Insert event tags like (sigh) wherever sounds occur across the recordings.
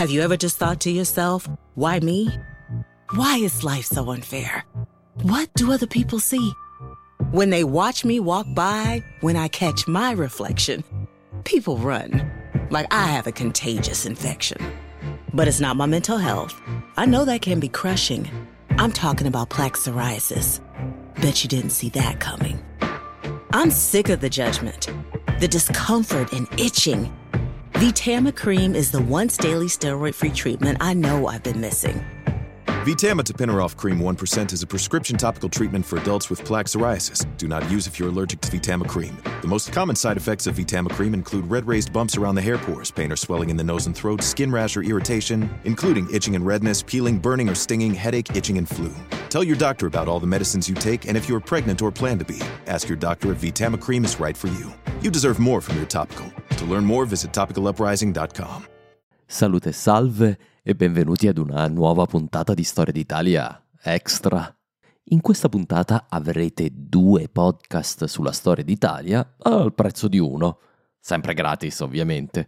Have you ever just thought to yourself, why me? Why is life so unfair? What do other people see? When they watch me walk by, when I catch my reflection, people run like I have a contagious infection. But it's not my mental health. I know that can be crushing. I'm talking about plaque psoriasis. Bet you didn't see that coming. I'm sick of the judgment, the discomfort, and itching. Vitama Cream is the once daily steroid free treatment I know I've been missing. Vitama Tapinaroff Cream 1% is a prescription topical treatment for adults with plaque psoriasis. Do not use if you're allergic to Vitama Cream. The most common side effects of Vitama Cream include red raised bumps around the hair pores, pain or swelling in the nose and throat, skin rash or irritation, including itching and redness, peeling, burning or stinging, headache, itching, and flu. Tell your doctor about all the medicines you take and if you're pregnant or plan to be. Ask your doctor if Vitama Cream is right for you. You deserve more from your topical. To learn more, visit topicaluprising.com. Salute salve e benvenuti ad una nuova puntata di Storia d'Italia Extra. In questa puntata avrete due podcast sulla storia d'Italia al prezzo di uno, sempre gratis ovviamente,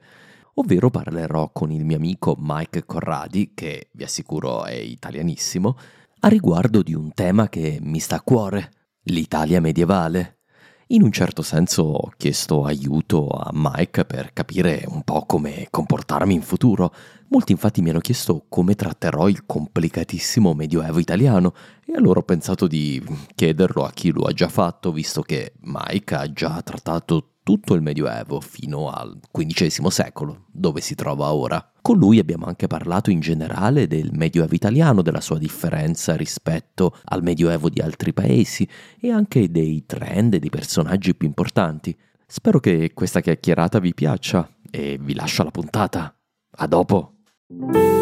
ovvero parlerò con il mio amico Mike Corradi, che vi assicuro è italianissimo, a riguardo di un tema che mi sta a cuore, l'Italia medievale. In un certo senso ho chiesto aiuto a Mike per capire un po' come comportarmi in futuro. Molti infatti mi hanno chiesto come tratterò il complicatissimo Medioevo italiano e allora ho pensato di chiederlo a chi lo ha già fatto, visto che Mike ha già trattato tutto il Medioevo fino al XV secolo, dove si trova ora. Con lui abbiamo anche parlato in generale del Medioevo italiano, della sua differenza rispetto al Medioevo di altri paesi e anche dei trend e dei personaggi più importanti. Spero che questa chiacchierata vi piaccia e vi lascio alla puntata. A dopo! Thank you.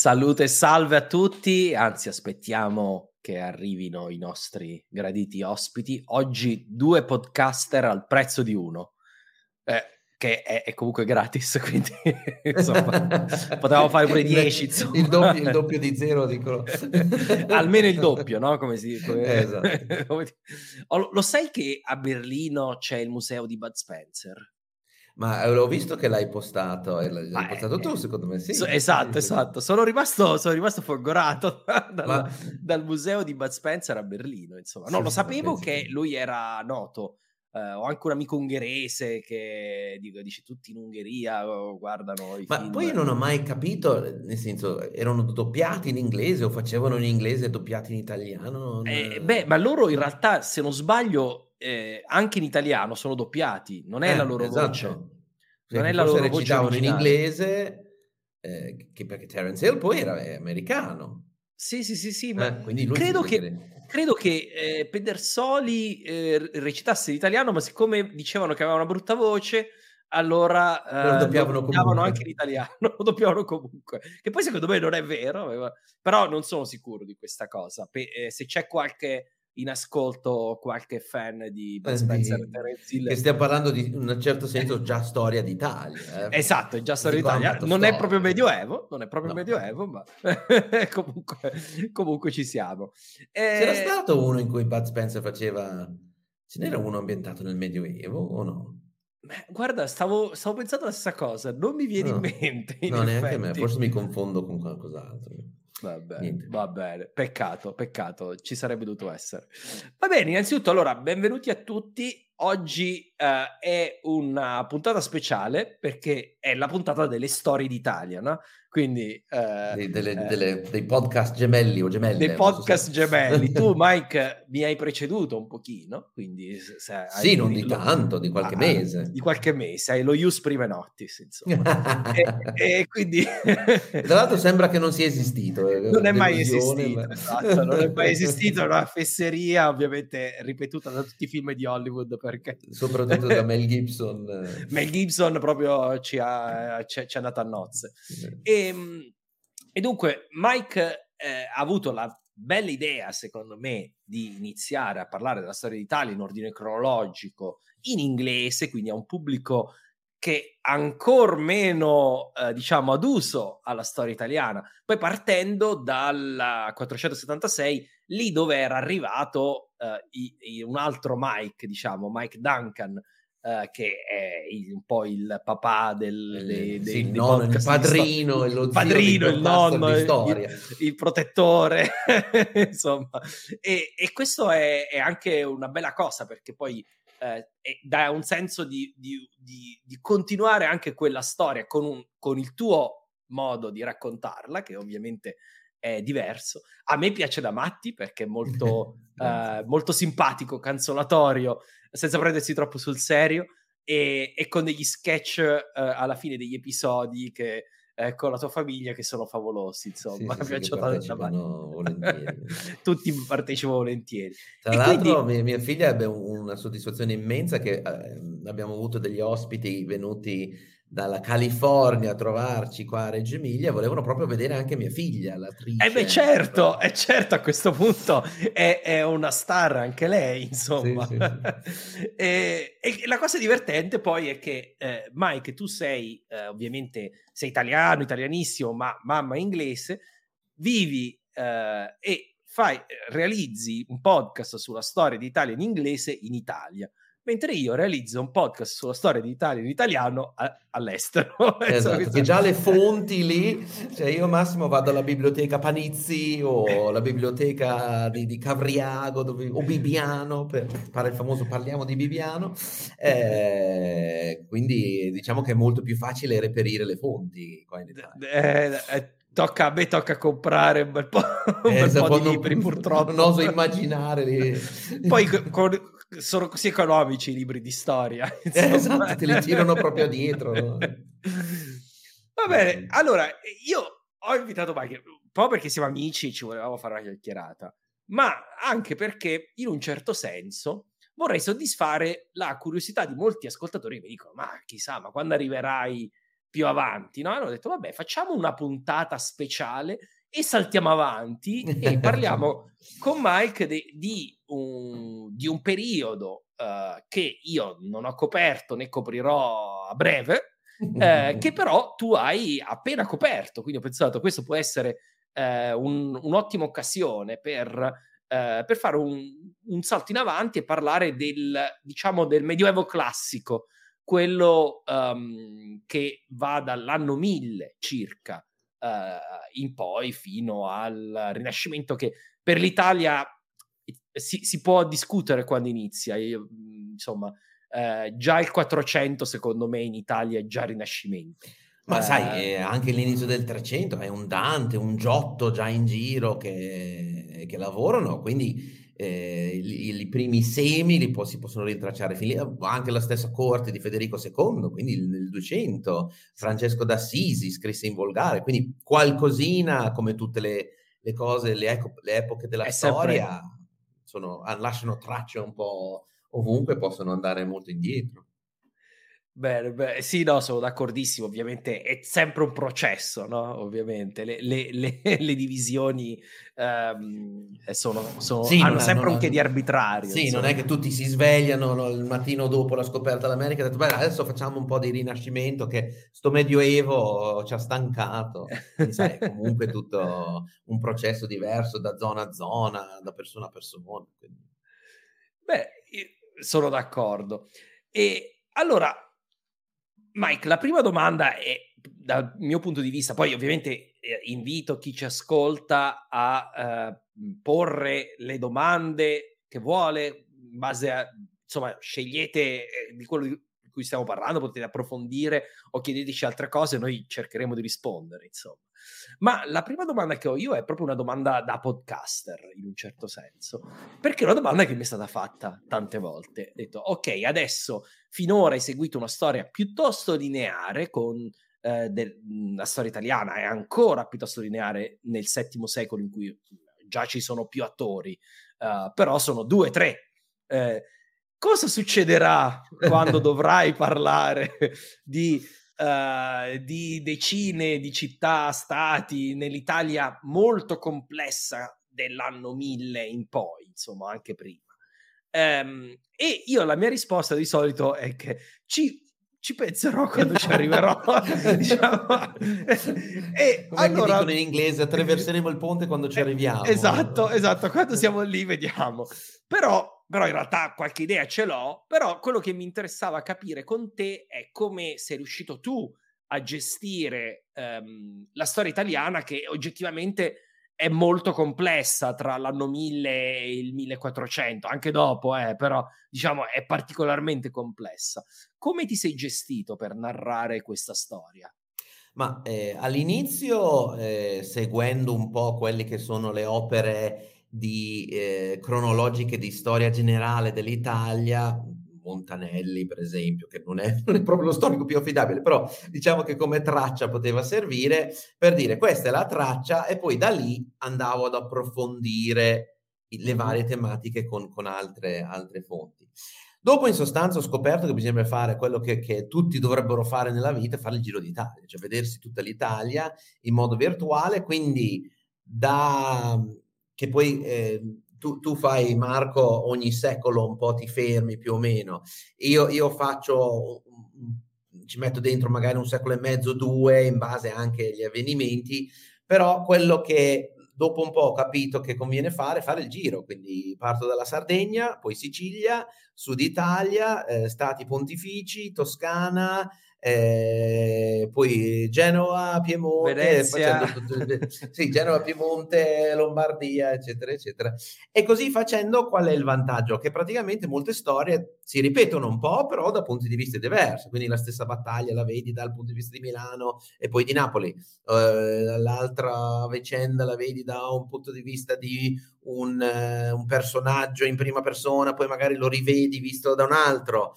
Salute e salve a tutti, anzi aspettiamo che arrivino i nostri graditi ospiti. Oggi due podcaster al prezzo di uno, eh, che è, è, comunque gratis, (laughs) quindi insomma potevamo fare pure 10. Il, il, doppio, il doppio, di zero, dicono. (laughs) Almeno il doppio, no? Come si come, esatto. (laughs) come, oh, lo sai che a Berlino c'è il museo di Bud Spencer? Ma ho visto che l'hai postato, l'hai ah, postato tu, secondo me sì. So, esatto, esatto. Sono rimasto, sono rimasto folgorato (laughs) dal, Ma... dal, museo di Bud Spencer a Berlino, insomma. No, sì, lo sapevo che lui era noto. Uh, ho anche un amico ungherese che dico, dice tutti in Ungheria oh, guardano i Ma film. poi io non ho mai capito, nel senso, erano doppiati in inglese o facevano in inglese doppiati in italiano? Non... Eh, beh, ma loro in realtà, se non sbaglio, eh, anche in italiano sono doppiati, non è eh, la loro esatto. voce. Non è la loro recitavano in inglese, eh, che perché Terence Hill poi era americano. Sì, sì, sì, sì, ma eh, credo, che, credo, che, eh, Pedersoli eh, recitasse l'italiano, ma siccome dicevano che aveva una brutta voce, allora lo doppiavano, lo doppiavano anche in italiano, (laughs) lo doppiavano comunque. Che poi secondo me non è vero, però non sono sicuro di questa cosa. Pe- se c'è qualche in ascolto qualche fan di Bud Spencer e Terence. Che stiamo parlando di, in un certo senso, già storia d'Italia. Eh? Esatto, è già storia d'Italia. Non storia. è proprio medioevo, non è proprio no. medioevo, ma (laughs) comunque, comunque, ci siamo. E... C'era stato uno in cui Bud Spencer faceva... Ce n'era uno ambientato nel medioevo o no? Beh, guarda, stavo, stavo, pensando la stessa cosa, non mi viene no. in mente. In no, neanche a me, forse mi confondo con qualcos'altro. Va bene, va bene, peccato, peccato, ci sarebbe dovuto essere. Va bene, innanzitutto allora, benvenuti a tutti. Oggi uh, è una puntata speciale perché è la puntata delle storie d'Italia, no? Quindi... Uh, dei, delle, eh, delle, dei podcast gemelli o gemelle. Dei podcast so (laughs) gemelli. tu, Mike, mi hai preceduto un pochino, quindi... Se sì, non di lo, tanto, di qualche ah, mese. Di qualche mese, hai lo Ius Prime Nottis, insomma. (laughs) e, e, quindi... Tra l'altro sembra che non sia esistito. Eh, non è mai esistito, ma... esatto, non è mai (laughs) esistito, è una fesseria ovviamente ripetuta da tutti i film di Hollywood perché... Soprattutto da Mel Gibson. Mel Gibson proprio ci, ha, ci, ci è andato a nozze. E Ehm, e, dunque Mike eh, ha avuto la bella idea, secondo me, di iniziare a parlare della storia d'Italia in ordine cronologico, in inglese, quindi a un pubblico che ancora meno, eh, diciamo, aduso alla storia italiana. Poi partendo dal 476, lì dove era arrivato eh, i, i, un altro Mike, diciamo, Mike Duncan, Uh, che è il, un po' il papà del, dei, dei, sì, dei non, il padrino, il padrino, il nonno, il, il, protettore, (laughs) insomma. E, e questo è, è, anche una bella cosa perché poi eh, dà un senso di, di, di, di, continuare anche quella storia con, un, con il tuo modo di raccontarla, che ovviamente è diverso. A me piace da matti perché è molto, (laughs) uh, molto simpatico, canzonatorio senza prendersi troppo sul serio e, e con degli sketch uh, alla fine degli episodi che eh, con la tua famiglia che sono favolosi, insomma, sì, sì, mi piace volentieri. (laughs) Tutti partecipano volentieri. Tra e l'altro quindi... mia, mia, figlia ebbe una soddisfazione immensa che eh, abbiamo avuto degli ospiti venuti dalla California a trovarci qua a Reggio Emilia, volevano proprio vedere anche mia figlia, l'attrice. Eh beh certo, è eh, certo a questo punto è, è una star anche lei, insomma. Sì, sì, sì. (laughs) e, e, la cosa divertente poi è che eh, Mike, tu sei eh, ovviamente, sei italiano, italianissimo, ma mamma inglese, vivi eh, e fai, realizzi un podcast sulla storia d'Italia in inglese in Italia mentre io realizzo un podcast sulla storia d'Italia in italiano a- all'estero. (laughs) Esatto, che già le fonti lì, cioè io Massimo vado alla biblioteca Panizzi o alla biblioteca di, di Cavriago dove, o Bibiano, per fare il famoso parliamo di Bibiano, eh, quindi diciamo che è molto più facile reperire le fonti qua in Italia. Eh, eh, tocca, a me tocca comprare un bel po', (laughs) un bel po di libri (laughs) purtroppo. Non oso immaginare. Poi con, sono così economici i libri di storia. (laughs) Eh, esatto, te li tirano proprio dietro. No? (laughs) Va bene, allora io ho invitato Mike un po' perché siamo amici e ci volevamo fare una chiacchierata, ma anche perché in un certo senso vorrei soddisfare la curiosità di molti ascoltatori che mi dicono: Ma chissà, ma quando arriverai più avanti? No? Hanno detto: Vabbè, facciamo una puntata speciale e saltiamo avanti e (laughs) parliamo con Mike de, di, un, di, un, periodo uh, che io non ho coperto né coprirò a breve, (laughs) eh, che però tu hai appena coperto. Quindi ho pensato questo può essere eh, un, un'ottima occasione per, eh, per fare un, un, salto in avanti e parlare del, diciamo, del Medioevo classico, quello um, che va dall'anno 1000 circa uh, in poi fino al Rinascimento che per l'Italia si, si può discutere quando inizia. Io, insomma, uh, già il 400 secondo me in Italia è già Rinascimento. Ma uh, sai, eh, anche l'inizio del 300 è un Dante, un Giotto già in giro che, che lavorano, quindi eh, i, i, primi semi li po- si possono rintracciare anche la stessa corte di Federico II, quindi nel 200, Francesco d'Assisi scrisse in volgare, quindi qualcosina come tutte le, le cose, le, eco- le, epoche della È storia, sempre... sono, lasciano tracce un po' ovunque, possono andare molto indietro. Bene, beh, sì, no, sono d'accordissimo. Ovviamente è sempre un processo, no? Ovviamente le, le, le, (laughs) le divisioni um, sono, sono, sì, hanno sempre non, un che di arbitrario. Sì, insomma. non è che tutti si svegliano no, il mattino dopo la scoperta dell'America e detto, beh, adesso facciamo un po' di rinascimento che sto medioevo ci ha stancato. Quindi, sai, è comunque tutto un processo diverso da zona a zona, da persona a persona. Quindi. Beh, sono d'accordo. E allora Mike, la prima domanda è dal mio punto di vista, poi ovviamente eh, invito chi ci ascolta a eh, porre le domande che vuole in base a, insomma, scegliete eh, di quello di cui stiamo parlando, potete approfondire o chiedeteci altre cose, noi cercheremo di rispondere, insomma. Ma la prima domanda che ho io è proprio una domanda da podcaster, in un certo senso, perché è una domanda che mi è stata fatta tante volte. Ho detto, ok, adesso finora hai seguito una storia piuttosto lineare con eh, del, la storia italiana è ancora piuttosto lineare nel VII secolo in cui già ci sono più attori, uh, però sono due, tre. Eh, cosa succederà quando (laughs) dovrai parlare di uh, di decine di città, stati nell'Italia molto complessa dell'anno 1000 in poi, insomma, anche prima. Um, e io la mia risposta di solito è che ci, ci penserò quando ci arriverò. (laughs) diciamo. e Come allora in inglese, attraverseremo il ponte quando ci arriviamo. Esatto, esatto, quando siamo lì vediamo. Però però in realtà qualche idea ce l'ho, però quello che mi interessava capire con te è come sei riuscito tu a gestire um, la storia italiana che oggettivamente è molto complessa tra l'anno 1000 e il 1400, anche dopo, eh, però diciamo è particolarmente complessa. Come ti sei gestito per narrare questa storia? Ma eh, all'inizio, eh, seguendo un po' quelle che sono le opere di eh, cronologiche di storia generale dell'Italia, Montanelli per esempio, che non è, (laughs) non è, proprio lo storico più affidabile, però diciamo che come traccia poteva servire per dire questa è la traccia e poi da lì andavo ad approfondire le varie tematiche con, con altre, altre fonti. Dopo, in sostanza, ho scoperto che bisogna fare quello che, che, tutti dovrebbero fare nella vita, fare il giro d'Italia, cioè vedersi tutta l'Italia in modo virtuale, quindi da che poi eh, tu, tu, fai Marco ogni secolo un po' ti fermi più o meno. Io, io faccio, ci metto dentro magari un secolo e mezzo, due, in base anche agli avvenimenti, però quello che dopo un po' ho capito che conviene fare fare il giro, quindi parto dalla Sardegna, poi Sicilia, Sud Italia, eh, Stati Pontifici, Toscana, eh, poi Genova, Piemonte, facendo, (laughs) sì, Genova, Piemonte, Lombardia, eccetera, eccetera. E così facendo qual è il vantaggio? Che praticamente molte storie si ripetono un po', però da punti di vista diversi. Quindi la stessa battaglia la vedi dal punto di vista di Milano e poi di Napoli. Eh, l'altra vicenda la vedi da un punto di vista di un, uh, un personaggio in prima persona, poi magari lo rivedi visto da un altro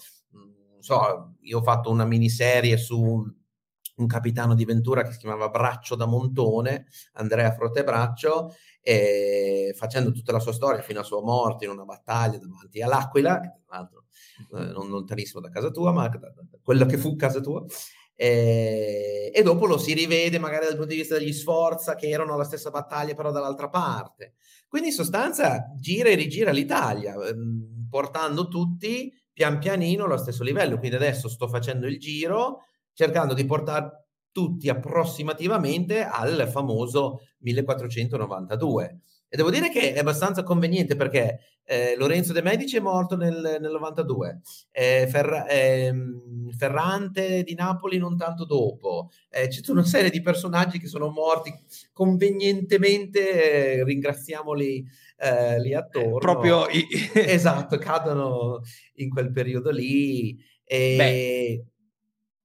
so, io ho fatto una miniserie su un, capitano di Ventura che si chiamava Braccio da Montone, Andrea Frottebraccio, e facendo tutta la sua storia fino alla sua morte in una battaglia davanti all'Aquila, che tra l'altro eh, non lontanissimo da casa tua, ma da, da, da che fu casa tua. E, e, dopo lo si rivede magari dal punto di vista degli Sforza che erano alla stessa battaglia però dall'altra parte. Quindi in sostanza gira e rigira l'Italia, ehm, portando tutti pian pianino allo stesso livello. Quindi adesso sto facendo il giro cercando di portare tutti approssimativamente al famoso 1492. E devo dire che è abbastanza conveniente perché eh, Lorenzo De Medici è morto nel, nel 92, eh, Ferra, eh, Ferrante di Napoli non tanto dopo, eh, c'è tutta una serie di personaggi che sono morti convenientemente, eh, ringraziamoli eh, lì attorno. Proprio i... (laughs) esatto, cadono in quel periodo lì. E... Beh.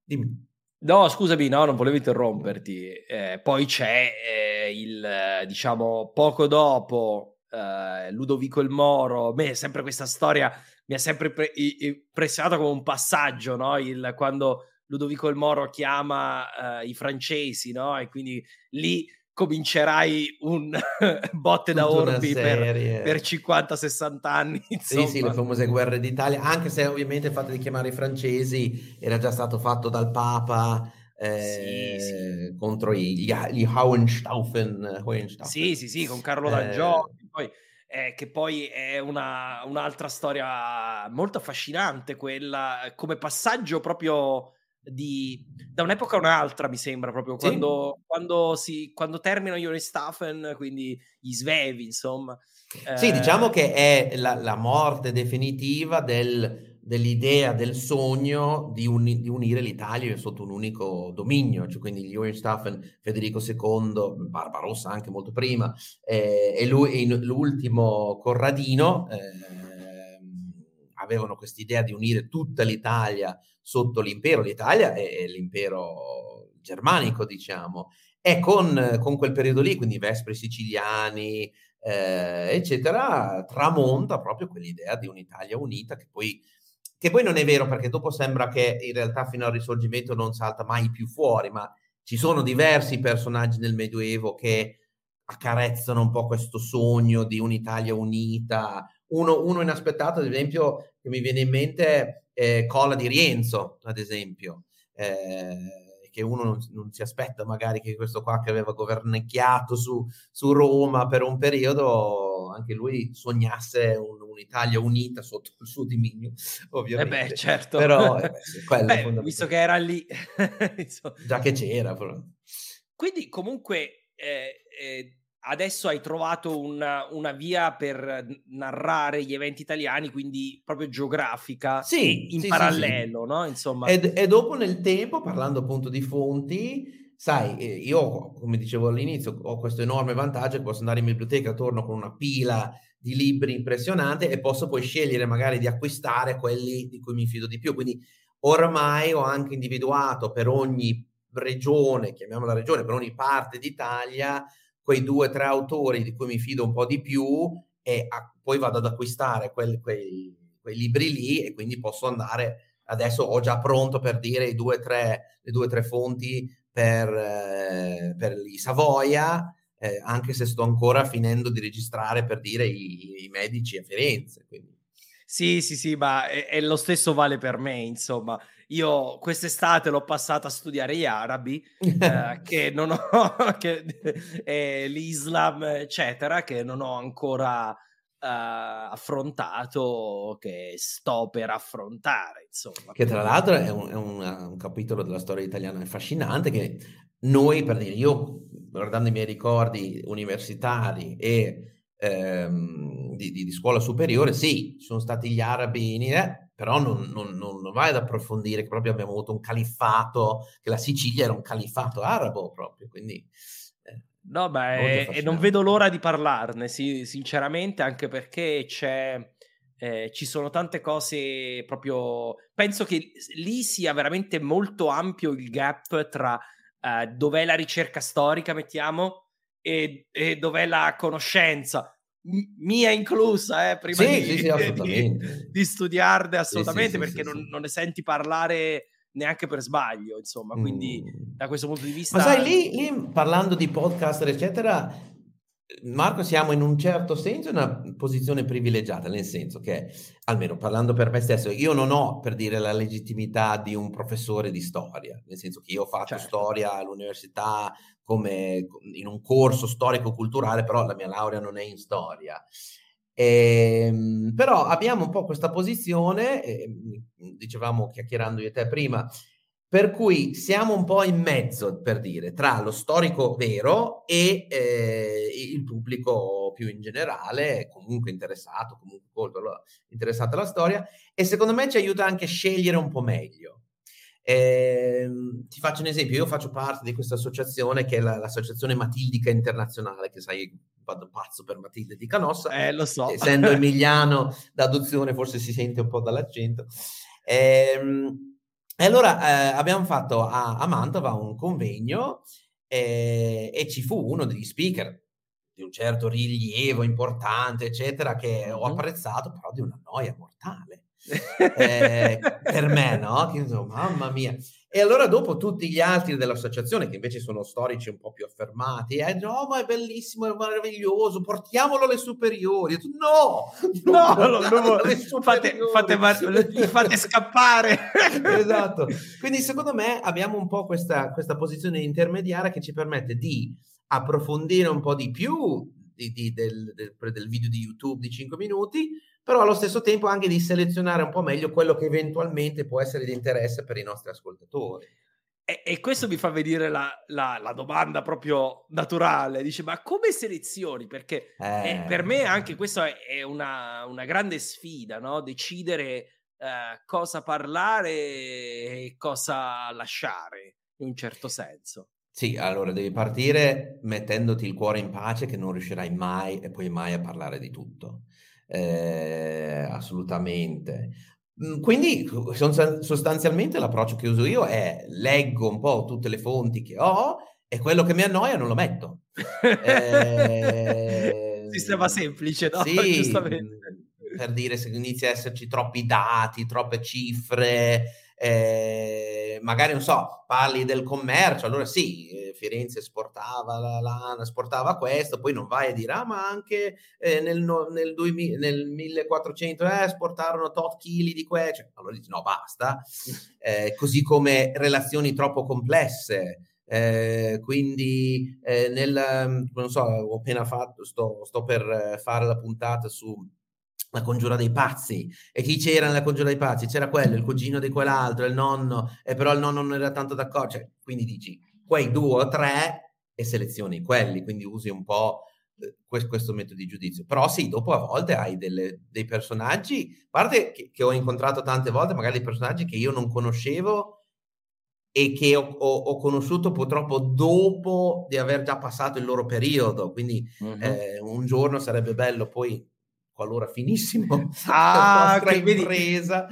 Dimmi. No, scusami, no, non volevo interromperti. Eh, poi c'è eh, il, diciamo, poco dopo eh, Ludovico il Moro. Beh, sempre questa storia mi ha sempre pre- impressionato come un passaggio, no? Il, quando Ludovico il Moro chiama eh, i francesi, no? E quindi lì comincerai un (laughs) botte da orbi per, per 50-60 anni. Insomma. Sì, sì, le famose guerre d'Italia, anche se ovviamente il fatto di chiamare i francesi era già stato fatto dal Papa. Eh, sì, sì. contro gli, gli Hohenstaufen, Hohenstaufen. Sì, sì, sì, con Carlo eh, poi eh, che poi è una, un'altra storia molto affascinante, quella come passaggio proprio di, da un'epoca a un'altra, mi sembra proprio quando, sì. quando, si, quando termina Staffen, quindi gli svevi, insomma. Sì, eh... diciamo che è la, la morte definitiva del, dell'idea, del sogno di, uni, di, unire l'Italia sotto un unico dominio, cioè quindi gli Hohenstaufen, Federico II, Barbarossa anche molto prima, eh, e lui, l'ultimo Corradino. Eh, avevano quest'idea di unire tutta l'Italia sotto l'impero, l'Italia e, l'impero germanico, diciamo, e con, con, quel periodo lì, quindi Vespri siciliani, eh, eccetera, tramonta proprio quell'idea di un'Italia unita che poi, che poi non è vero perché dopo sembra che in realtà fino al risorgimento non salta mai più fuori, ma ci sono diversi personaggi nel Medioevo che accarezzano un po' questo sogno di un'Italia unita. Uno, uno inaspettato, ad esempio, che mi viene in mente è Cola di Rienzo, ad esempio, eh, che uno non, non, si aspetta magari che questo qua che aveva governecchiato su, su Roma per un periodo, anche lui sognasse un, un'Italia unita sotto il suo dominio, ovviamente. (laughs) Eh beh, certo. Però, eh, (laughs) beh, beh, visto che era lì. (laughs) Già che c'era. Però. Quindi comunque... Eh, eh, adesso hai trovato una, una, via per narrare gli eventi italiani, quindi proprio geografica, sì, in sì, parallelo, sì, no? Insomma. E, e, dopo nel tempo, parlando appunto di fonti, sai, eh, io, come dicevo all'inizio, ho questo enorme vantaggio che posso andare in biblioteca, torno con una pila di libri impressionante e posso poi scegliere magari di acquistare quelli di cui mi fido di più. Quindi ormai ho anche individuato per ogni regione, chiamiamola regione, per ogni parte d'Italia, quei due o tre autori di cui mi fido un po' di più e a, poi vado ad acquistare quel, quei, quei, libri lì e quindi posso andare, adesso ho già pronto per dire due, tre, le due o tre fonti per, eh, per i Savoia, eh, anche se sto ancora finendo di registrare per dire i, i medici a Firenze. Quindi. Sì, sì, sì, ma è, è lo stesso vale per me, insomma. Io quest'estate l'ho passata a studiare gli arabi, (laughs) eh, che non ho, (laughs) che, eh, l'Islam, eccetera, che non ho ancora eh, affrontato, che sto per affrontare, insomma. Che tra l'altro è un, è un, un capitolo della storia italiana affascinante che noi, per dire, io guardando i miei ricordi universitari e ehm, di, di, di, scuola superiore, sì, ci sono stati gli arabi in Iraq, però non, non, non, vai ad approfondire che proprio abbiamo avuto un califfato, che la Sicilia era un califfato arabo proprio, quindi... Eh, no, beh, e non vedo l'ora di parlarne, sì, sinceramente, anche perché c'è... Eh, ci sono tante cose proprio. Penso che lì sia veramente molto ampio il gap tra eh, dov'è la ricerca storica, mettiamo, e, e dov'è la conoscenza mia inclusa, eh, prima sì, di, sì, (laughs) di, di, studiarne assolutamente, perché non, non, ne senti parlare neanche per sbaglio, insomma, quindi mm. da questo punto di vista... Ma sai, lì, lì parlando di podcast, eccetera, Marco, siamo in un certo senso in una posizione privilegiata, nel senso che, almeno parlando per me stesso, io non ho per dire la legittimità di un professore di storia, nel senso che io ho fatto certo. storia all'università come in un corso storico-culturale, però la mia laurea non è in storia. E, ehm, però abbiamo un po' questa posizione, eh, dicevamo chiacchierando io e te prima, per cui siamo un po' in mezzo, per dire, tra lo storico vero e eh, il pubblico più in generale, comunque interessato, comunque interessato alla storia, e secondo me ci aiuta anche a scegliere un po' meglio. Eh, ti faccio un esempio, io faccio parte di questa associazione che è la, l'associazione Matildica Internazionale, che sai, vado pazzo per Matilde di Canossa. Eh, lo so. Essendo (laughs) emiliano d'adozione forse si sente un po' dall'accento. Eh, e allora eh, abbiamo fatto a, a, Mantova un convegno eh, e ci fu uno degli speaker di un certo rilievo importante, eccetera, che ho apprezzato, però di una noia mortale. Eh, per me, no? Che, insomma, mamma mia. E allora dopo tutti gli altri dell'associazione, che invece sono storici un po' più affermati, eh, no, ma è bellissimo, è meraviglioso, portiamolo alle superiori. No, no, no, no fate, fate, fate, scappare. (laughs) esatto. Quindi secondo me abbiamo un po' questa, questa posizione intermediaria che ci permette di approfondire un po' di più di, di, del, del, del video di YouTube di 5 minuti, però allo stesso tempo anche di selezionare un po' meglio quello che eventualmente può essere di interesse per i nostri ascoltatori. E, e questo mi fa venire la, la, la, domanda proprio naturale, dice ma come selezioni? Perché eh. Eh, per me anche questa è, è una, una, grande sfida, no? decidere eh, cosa parlare e cosa lasciare, in un certo senso. Sì, allora devi partire mettendoti il cuore in pace che non riuscirai mai e poi mai a parlare di tutto eh, assolutamente. Mhmm, quindi sostanzialmente l'approccio che uso io è leggo un po' tutte le fonti che ho e quello che mi annoia non lo metto. (laughs) eh, Sistema semplice, no? Sì, (laughs) mhmm, per dire se inizia a esserci troppi dati, troppe cifre, eh, magari non so, parli del commercio, allora sì, eh, Firenze esportava la lana, esportava questo, poi non vai a dire, ah ma anche eh, nel, nel, 2000, nel 1400 eh, esportarono tot chili di questo, cioè, allora dici no basta, così come relazioni troppo complesse, eh, quindi eh, nel, non so, ho appena fatto, sto, sto per fare la puntata su la congiura dei pazzi. E chi c'era nella congiura dei pazzi? C'era quello, il cugino di quell'altro, il nonno, e però il nonno non era tanto d'accordo. Cioè, quindi dici, quei due o tre e selezioni quelli, quindi usi un po' eh, questo metodo di giudizio. Però sì, dopo a volte hai delle, dei personaggi, a parte che, che, ho incontrato tante volte, magari dei personaggi che io non conoscevo e che ho, ho, ho, conosciuto purtroppo dopo di aver già passato il loro periodo. Quindi uh-huh. eh, un giorno sarebbe bello poi qualora finissimo (laughs) ah, la impresa.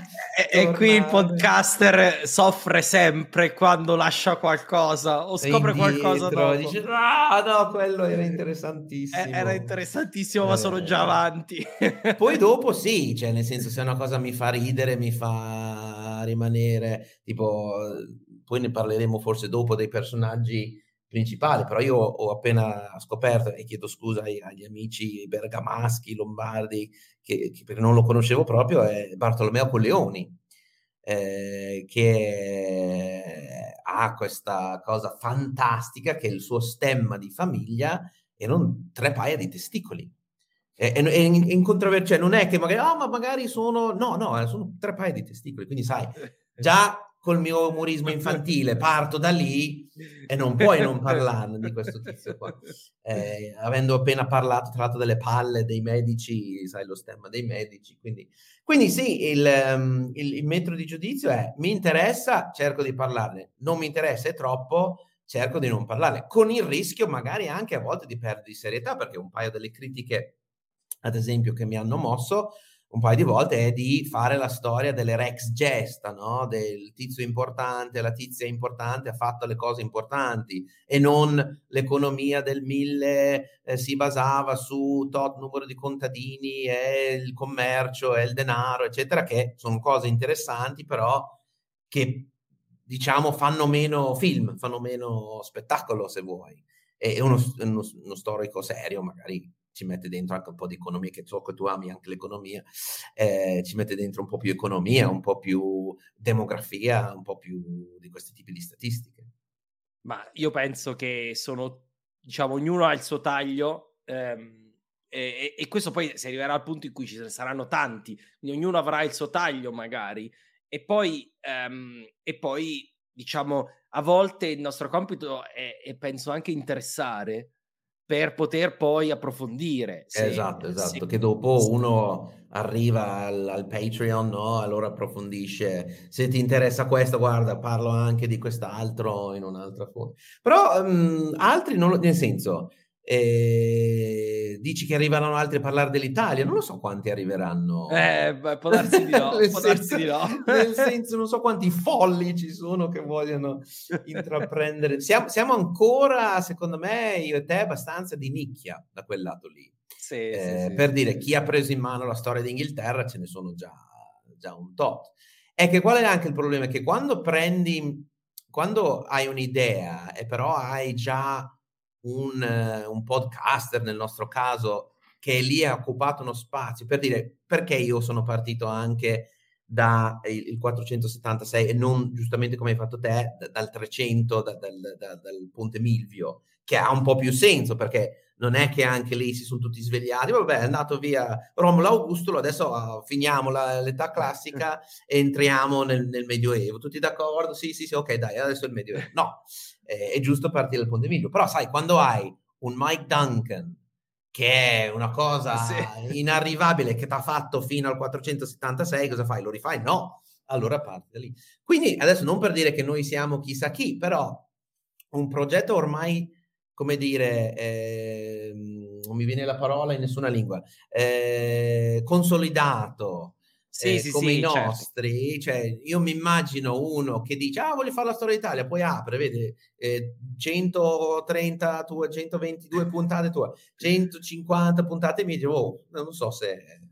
E, e, qui il podcaster soffre sempre quando lascia qualcosa o scopre indietro, qualcosa dopo. Dice, ah no, quello era interessantissimo. Eh, era interessantissimo, eh, ma sono già avanti. (laughs) poi dopo sì, cioè nel senso se una cosa mi fa ridere, mi fa rimanere, tipo, poi ne parleremo forse dopo dei personaggi principale, però io ho appena scoperto, e chiedo scusa agli amici bergamaschi, lombardi, che, che perché non lo conoscevo proprio, è Bartolomeo Colleoni, eh, che ha questa cosa fantastica che il suo stemma di famiglia erano tre paia di testicoli. È, è, è in, in controversia, cioè non è che magari, oh, ma magari sono, no, no, sono tre paia di testicoli, quindi sai, (laughs) già col mio umorismo infantile, parto da lì e non puoi non parlarne di questo tizio qua. Eh, avendo appena parlato, tra l'altro, delle palle dei medici, sai lo stemma dei medici, quindi, quindi sì, il, um, il, il metodo di giudizio è mi interessa, cerco di parlarne, non mi interessa, è troppo, cerco di non parlarne, con il rischio magari anche a volte di perdere di serietà, perché un paio delle critiche, ad esempio, che mi hanno mosso, un paio di volte è di fare la storia delle Rex Gesta, no? del tizio importante, la tizia importante ha fatto le cose importanti e non l'economia del mille eh, si basava su tot numero di contadini e il commercio e il denaro, eccetera, che sono cose interessanti, però che diciamo fanno meno film, fanno meno spettacolo se vuoi. E uno, uno, uno storico serio magari ci mette dentro anche un po' di economia, che so che tu ami anche l'economia, eh, ci mette dentro un po' più economia, un po' più demografia, un po' più di questi tipi di statistiche. Ma io penso che sono, diciamo, ognuno ha il suo taglio. Ehm, e, e, questo poi si arriverà al punto in cui ci saranno tanti, quindi ognuno avrà il suo taglio magari. E poi, ehm, e poi diciamo, a volte il nostro compito è, è penso anche interessare per poter poi approfondire. Se, esatto, esatto, se... che dopo uno arriva al, al, Patreon, no? Allora approfondisce. Se ti interessa questo, guarda, parlo anche di quest'altro in un'altra fonte. Però um, altri non lo, nel senso, e dici che arriveranno altri a parlare dell'Italia, non lo so quanti arriveranno. Eh, beh, può darsi di no. (laughs) può senso, di no. (laughs) nel senso, non so quanti folli ci sono che vogliono intraprendere. Siamo, siamo, ancora, secondo me, io e te, abbastanza di nicchia da quel lato lì. Sì, eh, sì, per sì. dire, chi ha preso in mano la storia d'Inghilterra ce ne sono già, già un tot. È che qual è anche il problema? Che quando prendi quando hai un'idea e però hai già un, un podcaster, nel nostro caso, che lì ha occupato uno spazio, per dire perché io sono partito anche dal 476 e non giustamente come hai fatto te, dal 300, da, dal, da, dal Ponte Milvio, che ha un po' più senso perché non è che anche lì si sono tutti svegliati, vabbè è andato via Romolo Augustulo, adesso uh, finiamo la, l'età classica e entriamo nel, nel, Medioevo, tutti d'accordo? Sì, sì, sì, ok dai, adesso il Medioevo. No, eh, è giusto partire dal Ponte Milvio, però sai, quando hai un Mike Duncan che è una cosa sì. (laughs) inarrivabile che ti ha fatto fino al 476, cosa fai? Lo rifai? No, allora parti da lì. Quindi adesso non per dire che noi siamo chissà chi, però un progetto ormai, come dire, eh, non mi viene la parola in nessuna lingua, eh, consolidato, sì, eh, sì, come sì, i nostri, certo. cioè io mi immagino uno che dice ah voglio fare la storia d'Italia, poi apre, vede eh, 130 tue, 122 puntate tue, 150 puntate mie, oh, non so se...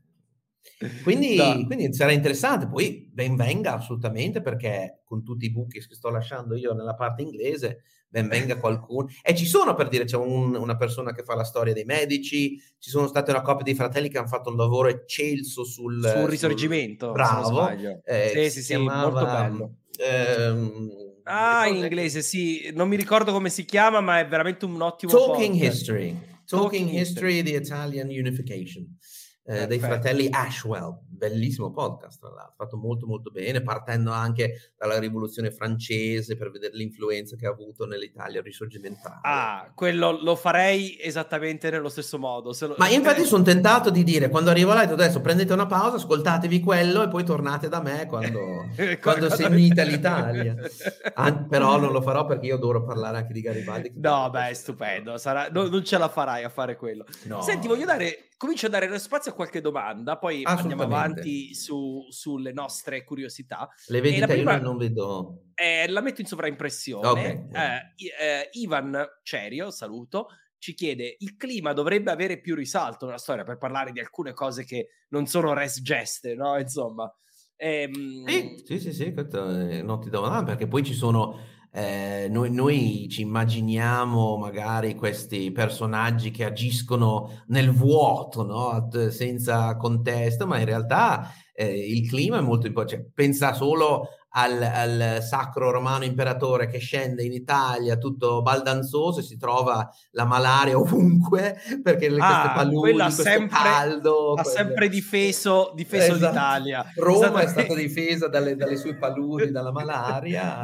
Quindi, no. quindi sarà interessante, poi ben venga assolutamente perché con tutti i buchi che sto lasciando io nella parte inglese ben venga qualcuno. E ci sono per dire, c'è un, una persona che fa la storia dei medici, ci sono state una coppia di fratelli che hanno fatto un lavoro eccelso sul, sul risorgimento. Sul, bravo. Eh, sì, sì, sì, chiamava, molto bello. Ehm, ah, in inglese, sì, non mi ricordo come si chiama, ma è veramente un ottimo Talking podcast. History. Talking, Talking History, the Italian Unification. Eh, dei fratelli Ashwell, bellissimo podcast, tra l'altro, fatto molto molto bene, partendo anche dalla rivoluzione francese per vedere l'influenza che ha avuto nell'Italia risorgimentale. Ah, quello lo farei esattamente nello stesso modo. Lo... Ma infatti sono tentato di dire, quando arrivo là, adesso prendete una pausa, ascoltatevi quello e poi tornate da me quando, (laughs) quando unita (laughs) l'Italia. Ah, però non lo farò perché io dovrò parlare anche di Garibaldi. No, beh, è stupendo, Sarà... non, non ce la farai a fare quello. No. Senti, voglio dare comincio a dare spazio a qualche domanda, poi andiamo avanti su, sulle nostre curiosità. Le vedi te, prima, non vedo. Eh, la metto in sovraimpressione. Okay. Eh, eh, Ivan Cerio, saluto, ci chiede: il clima dovrebbe avere più risalto nella storia per parlare di alcune cose che non sono res geste, no? Insomma. Ehm... Sì, sì, sì, sì, non ti do una perché poi ci sono eh, noi, noi, ci immaginiamo magari questi personaggi che agiscono nel vuoto, no? senza contesto, ma in realtà eh, il clima è molto importante. Cioè, pensa solo al, al, sacro romano imperatore che scende in Italia tutto baldanzoso e si trova la malaria ovunque (laughs) perché ah, queste paludi, ha sempre, caldo ha quelle... sempre difeso, difeso esatto. l'Italia Roma è stata difesa dalle, dalle sue paludi dalla malaria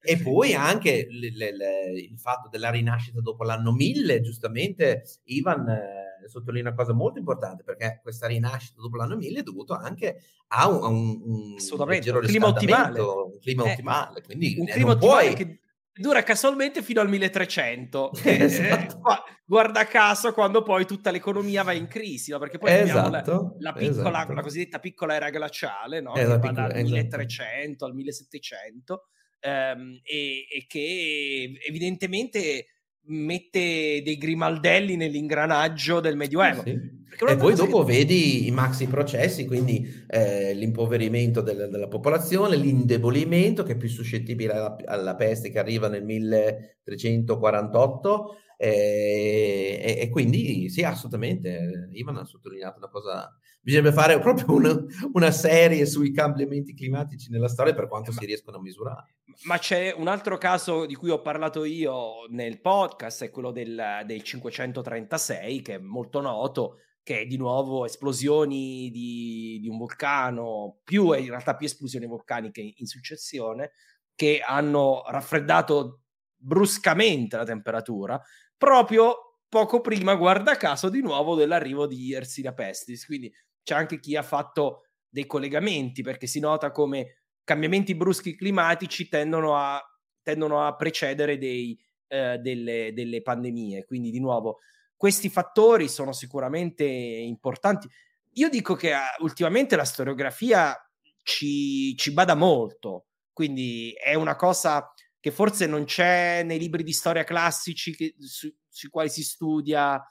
e poi anche le, le, le, il fatto della rinascita dopo l'anno 1000 giustamente Ivan eh, sottolinea una cosa molto importante perché questa rinascita dopo l'anno 1000 è dovuta anche a un, un, un, un clima ottimale. Un clima eh, ottimale, quindi un clima ottimale puoi... che dura casualmente fino al 1300. Che, (laughs) esatto. eh, guarda caso quando poi tutta l'economia va in crisi, no? perché poi esatto, abbiamo la, la, piccola, esatto. la cosiddetta piccola era glaciale, no? che va dal 1300 esatto. al 1700 ehm, e, e che evidentemente mette dei grimaldelli nell'ingranaggio del Medioevo. Sì. E poi dopo che... vedi i maxi processi, quindi eh, l'impoverimento del, della popolazione, l'indebolimento che è più suscettibile alla, alla peste che arriva nel 1348 eh, e, e, quindi sì, assolutamente, Ivan ha sottolineato una cosa, bisognerebbe fare proprio una, una, serie sui cambiamenti climatici nella storia per quanto ma, si riescono a misurare. Ma c'è un altro caso di cui ho parlato io nel podcast, è quello del, del 536, che è molto noto, che è di nuovo esplosioni di, di un vulcano, più in realtà più esplosioni vulcaniche in successione, che hanno raffreddato bruscamente la temperatura, proprio poco prima, guarda caso, di nuovo dell'arrivo di Yersinia pestis. Quindi c'è anche chi ha fatto dei collegamenti, perché si nota come cambiamenti bruschi climatici tendono a, tendono a precedere dei, eh, delle, delle pandemie. Quindi, di nuovo, questi fattori sono sicuramente importanti. Io dico che uh, ultimamente la storiografia ci, ci bada molto, quindi è una cosa che forse non c'è nei libri di storia classici che, su, sui quali si studia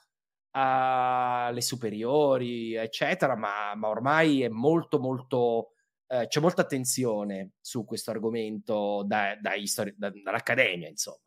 alle superiori, eccetera, ma, ma, ormai è molto, molto eh, c'è molta attenzione su questo argomento da, dai stori- da, dall'accademia, insomma.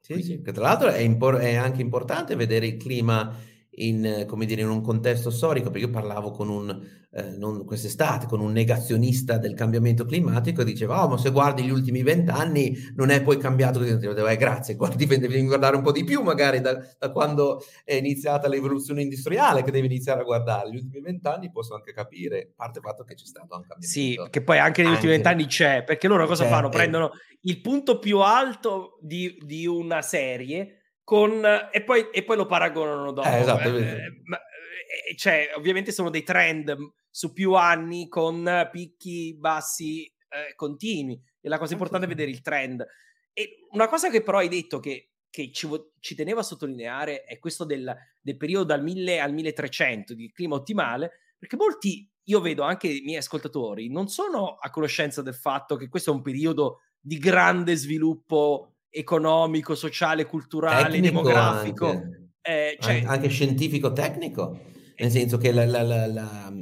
Sì, sì, che tra l'altro è, impor- è anche importante vedere il clima in, come dire, in un contesto storico, perché io parlavo con un, eh, non quest'estate, con un negazionista del cambiamento climatico e diceva, oh, ma se guardi gli ultimi vent'anni non è poi cambiato così, dicevo, eh, grazie, guardi, (laughs) devi guardare un po' di più magari da, da, quando è iniziata l'evoluzione industriale che devi iniziare a guardare, gli ultimi vent'anni posso anche capire, a parte il fatto che c'è stato cambiamento. Sì, che poi anche negli ultimi vent'anni c'è, perché loro cosa fanno? Eh. Prendono il punto più alto di, di una serie con, e, poi, e poi lo paragonano dopo. Eh, esatto, eh, ma, eh, cioè, ovviamente sono dei trend su più anni con picchi bassi eh, continui e la cosa importante è vedere il trend. E una cosa che però hai detto che, che ci, ci tenevo a sottolineare è questo del, del periodo dal 1000 al 1300 di clima ottimale, perché molti, io vedo anche i miei ascoltatori, non sono a conoscenza del fatto che questo è un periodo di grande sviluppo economico, sociale, culturale, tecnico demografico. Anche. Eh, cioè... anche scientifico-tecnico, nel senso che la, la, la,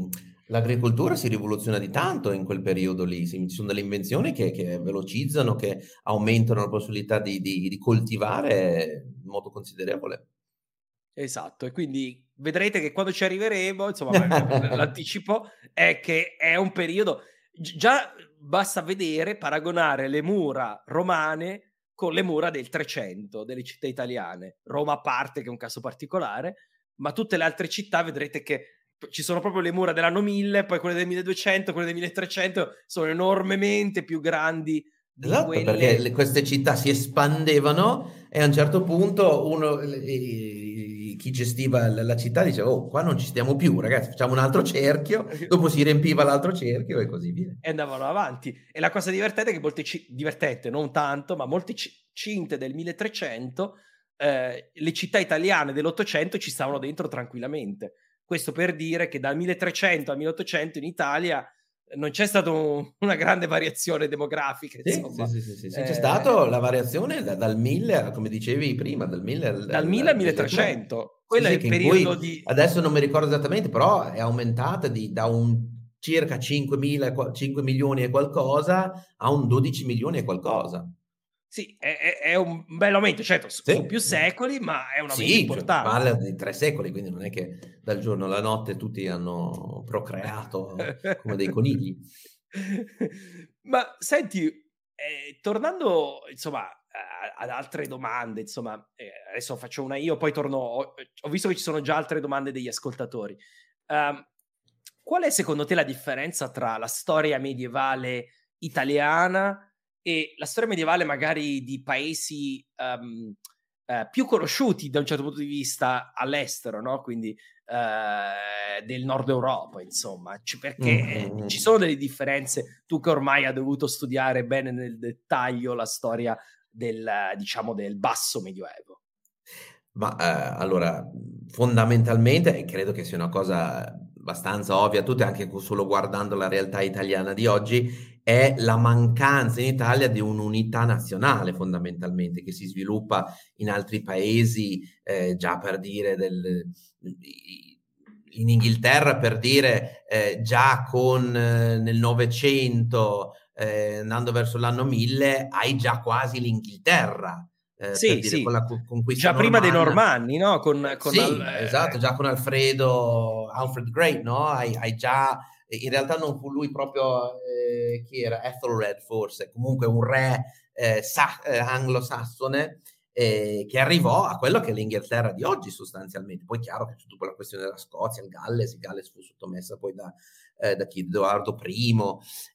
l'agricoltura si rivoluziona di tanto in quel periodo lì, ci sono delle invenzioni che, che velocizzano, che aumentano la possibilità di, di, di coltivare in modo considerevole. Esatto, e quindi vedrete che quando ci arriveremo, insomma, (laughs) l'anticipo è che è un periodo, già basta vedere, paragonare le mura romane con le mura del 300 delle città italiane. Roma a parte, che è un caso particolare, ma tutte le altre città vedrete che ci sono proprio le mura dell'anno 1000, poi quelle del 1200, quelle del 1300 sono enormemente più grandi. Di esatto, quelle... perché le, queste città si espandevano e a un certo punto uno, chi gestiva la città diceva oh qua non ci stiamo più ragazzi facciamo un altro cerchio. (laughs) Dopo si riempiva l'altro cerchio e così via. E andavano avanti. E la cosa divertente è che molte c- divertente non tanto ma molte c- cinte del 1300 eh, le città italiane dell'Ottocento ci stavano dentro tranquillamente. Questo per dire che dal 1300 al 1800 in Italia non c'è stata un, una grande variazione demografica. Insomma. Sì, sì, sì, sì. Eh, c'è stata la variazione da, dal 1000, come dicevi prima, dal 1000 al, dal 1000 al 1300. Quello è il periodo di... Adesso non mi ricordo esattamente, però è aumentata di, da un circa 5, 5 milioni e qualcosa a un 12 milioni e qualcosa. Sì, è, è, un bel aumento, certo, sì. sono più secoli, ma è un aumento sì, importante. Cioè, parla di tre secoli, quindi non è che dal giorno alla notte tutti hanno procreato (laughs) come dei conigli. ma senti, eh, tornando insomma ad altre domande, insomma, eh, adesso faccio una io, poi torno, ho, ho, visto che ci sono già altre domande degli ascoltatori. Um, qual è secondo te la differenza tra la storia medievale italiana e la storia medievale magari di paesi um, uh, più conosciuti da un certo punto di vista all'estero, no? Quindi uh, del nord Europa, insomma, C- perché mm-hmm. ci sono delle differenze, tu che ormai hai dovuto studiare bene nel dettaglio la storia del, diciamo, del basso medioevo. Ma eh, allora, fondamentalmente, e credo che sia una cosa abbastanza ovvia a tutti, anche solo guardando la realtà italiana di oggi, è la mancanza in Italia di un'unità nazionale fondamentalmente che si sviluppa in altri paesi, eh, già per dire del, in Inghilterra per dire eh, già con eh, nel Novecento eh, andando verso l'anno 1000 hai già quasi l'Inghilterra. Eh, sì, dire, sì. Con la conquista già prima dei Normanni, no? Con, con sì, al, esatto, già con Alfredo, Alfred Great, no? Hai, hai già in realtà non fu lui proprio, eh, chi era? Ethelred forse, comunque un re eh, sa- eh, anglosassone eh, che arrivò a quello che è l'Inghilterra di oggi sostanzialmente. Poi chiaro che c'è tutta la questione della Scozia, il Galles, il Galles fu sottomessa poi da, eh, da chi? Edoardo I.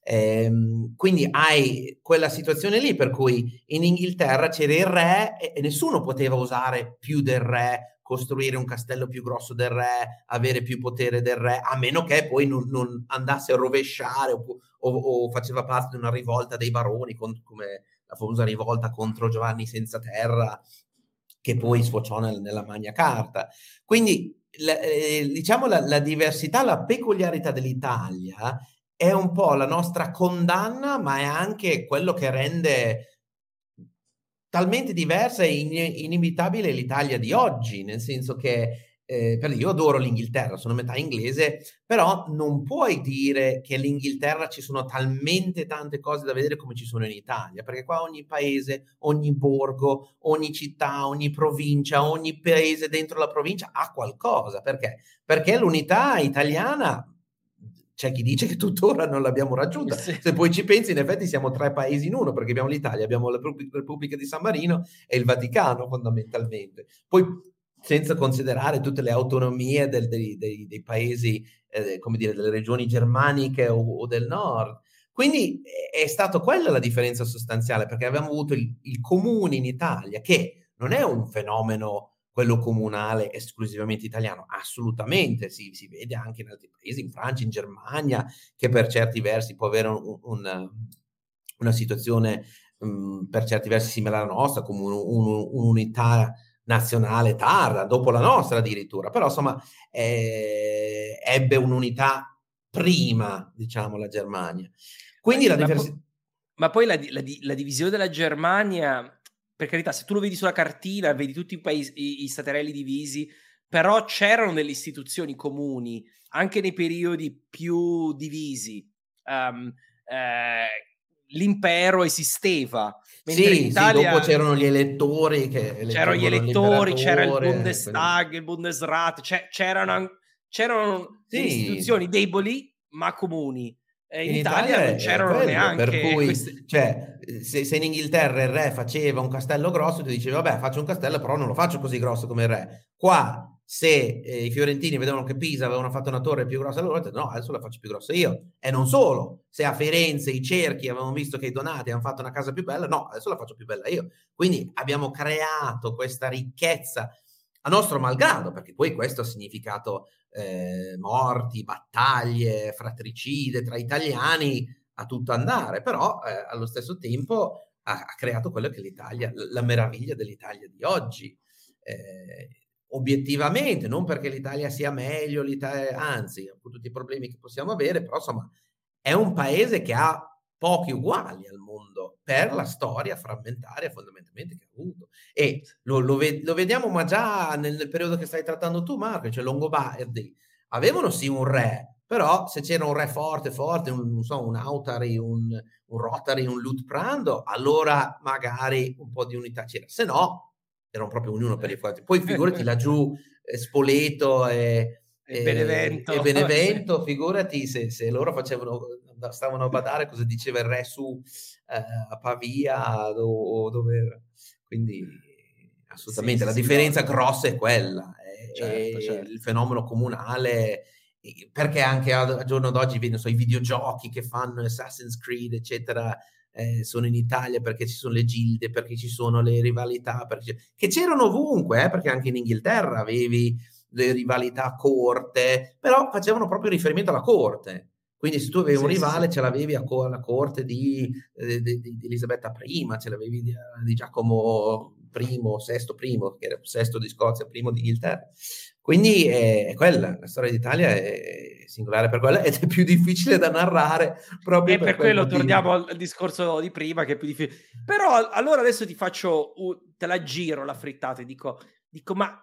Ehm, quindi hai quella situazione lì per cui in Inghilterra c'era il re e, e nessuno poteva usare più del re costruire un castello più grosso del re, avere più potere del re, a meno che poi non, non andasse a rovesciare o, o, o, faceva parte di una rivolta dei baroni, con, come la famosa rivolta contro Giovanni senza terra, che poi sfociò nel, nella Magna Carta. Quindi, la, eh, diciamo, la, la diversità, la peculiarità dell'Italia è un po' la nostra condanna, ma è anche quello che rende talmente diversa e in- inevitabile l'Italia di oggi, nel senso che eh, io adoro l'Inghilterra, sono metà inglese, però non puoi dire che l'Inghilterra ci sono talmente tante cose da vedere come ci sono in Italia, perché qua ogni paese, ogni borgo, ogni città, ogni provincia, ogni paese dentro la provincia ha qualcosa. Perché? Perché l'unità italiana c'è chi dice che tuttora non l'abbiamo raggiunta. Sì. Se poi ci pensi, in effetti siamo tre paesi in uno, perché abbiamo l'Italia, abbiamo la Repubblica di San Marino e il Vaticano fondamentalmente. Poi senza considerare tutte le autonomie del, dei, dei, dei, paesi, eh, come dire, delle regioni germaniche o, o, del nord. Quindi è stata quella la differenza sostanziale, perché abbiamo avuto il, il comune in Italia, che non è un fenomeno quello comunale esclusivamente italiano, assolutamente, si, si, vede anche in altri paesi, in Francia, in Germania, che per certi versi può avere un, un, una situazione um, per certi versi simile alla nostra, come un, un'unità nazionale tarda, dopo la nostra addirittura, però insomma eh, ebbe un'unità prima, diciamo, la Germania. Quindi ma, la diversità... Ma, ma, poi la, la, la, divisione della Germania, per carità, se tu lo vedi sulla cartina, vedi tutti i paesi, i, i staterelli divisi, però c'erano delle istituzioni comuni, anche nei periodi più divisi. Um, eh, l'impero esisteva. Sì, Italia, sì, dopo c'erano gli elettori che c'erano gli elettori, c'era il Bundestag, quindi... il Bundesrat, c'erano, c'erano sì. istituzioni deboli ma comuni. E in, in Italia, Italia, non c'erano quello, neanche per cui, queste... cioè, se, se, in Inghilterra il re faceva un castello grosso, ti dicevi vabbè faccio un castello però non lo faccio così grosso come il re. Qua se eh, i fiorentini vedevano che Pisa avevano fatto una torre più grossa loro, detto, no, adesso la faccio più grossa io. E non solo, se a Firenze i cerchi avevano visto che i donati hanno fatto una casa più bella, no, adesso la faccio più bella io. Quindi abbiamo creato questa ricchezza nostro malgrado, perché poi questo ha significato eh, morti, battaglie, fratricide tra italiani a tutto andare, però eh, allo stesso tempo ha, ha, creato quello che l'Italia, la meraviglia dell'Italia di oggi. Eh, obiettivamente, non perché l'Italia sia meglio, l'Italia, anzi, con tutti i problemi che possiamo avere, però insomma è un paese che ha pochi uguali al mondo per la storia frammentaria fondamentalmente che ha avuto. E lo, lo, ve- lo vediamo ma già nel, periodo che stai trattando tu, Marco, cioè Longobardi, avevano sì un re, però se c'era un re forte, forte, un, non so, un Autari, un, un Rotary, un Lutprando, allora magari un po' di unità c'era, se no erano proprio ognuno per i fatti. Poi figurati (laughs) laggiù eh, Spoleto e, e, Benevento, e Benevento (laughs) figurati se, se, loro facevano, stavano a badare cosa diceva il re su eh, Pavia o, dove era. Quindi assolutamente sì, la sì, differenza no. grossa è quella, è, certo, è certo. il fenomeno comunale perché anche al giorno d'oggi so, i videogiochi che fanno Assassin's Creed eccetera eh, sono in Italia perché ci sono le gilde, perché ci sono le rivalità, perché... che c'erano ovunque, eh, perché anche in Inghilterra avevi le rivalità corte, però facevano proprio riferimento alla corte. Quindi se tu avevi sì, un rivale sì, ce l'avevi alla corte di, di, di, di, Elisabetta I, ce l'avevi di, di Giacomo I, Sesto I, che era Sesto di Scozia, primo di Inghilterra. Quindi è, è, quella, la storia d'Italia è singolare per quella ed è più difficile da narrare proprio e per, per quello motivo. torniamo al discorso di prima che è più difficile. Però allora adesso ti faccio, te la giro la frittata e dico, dico ma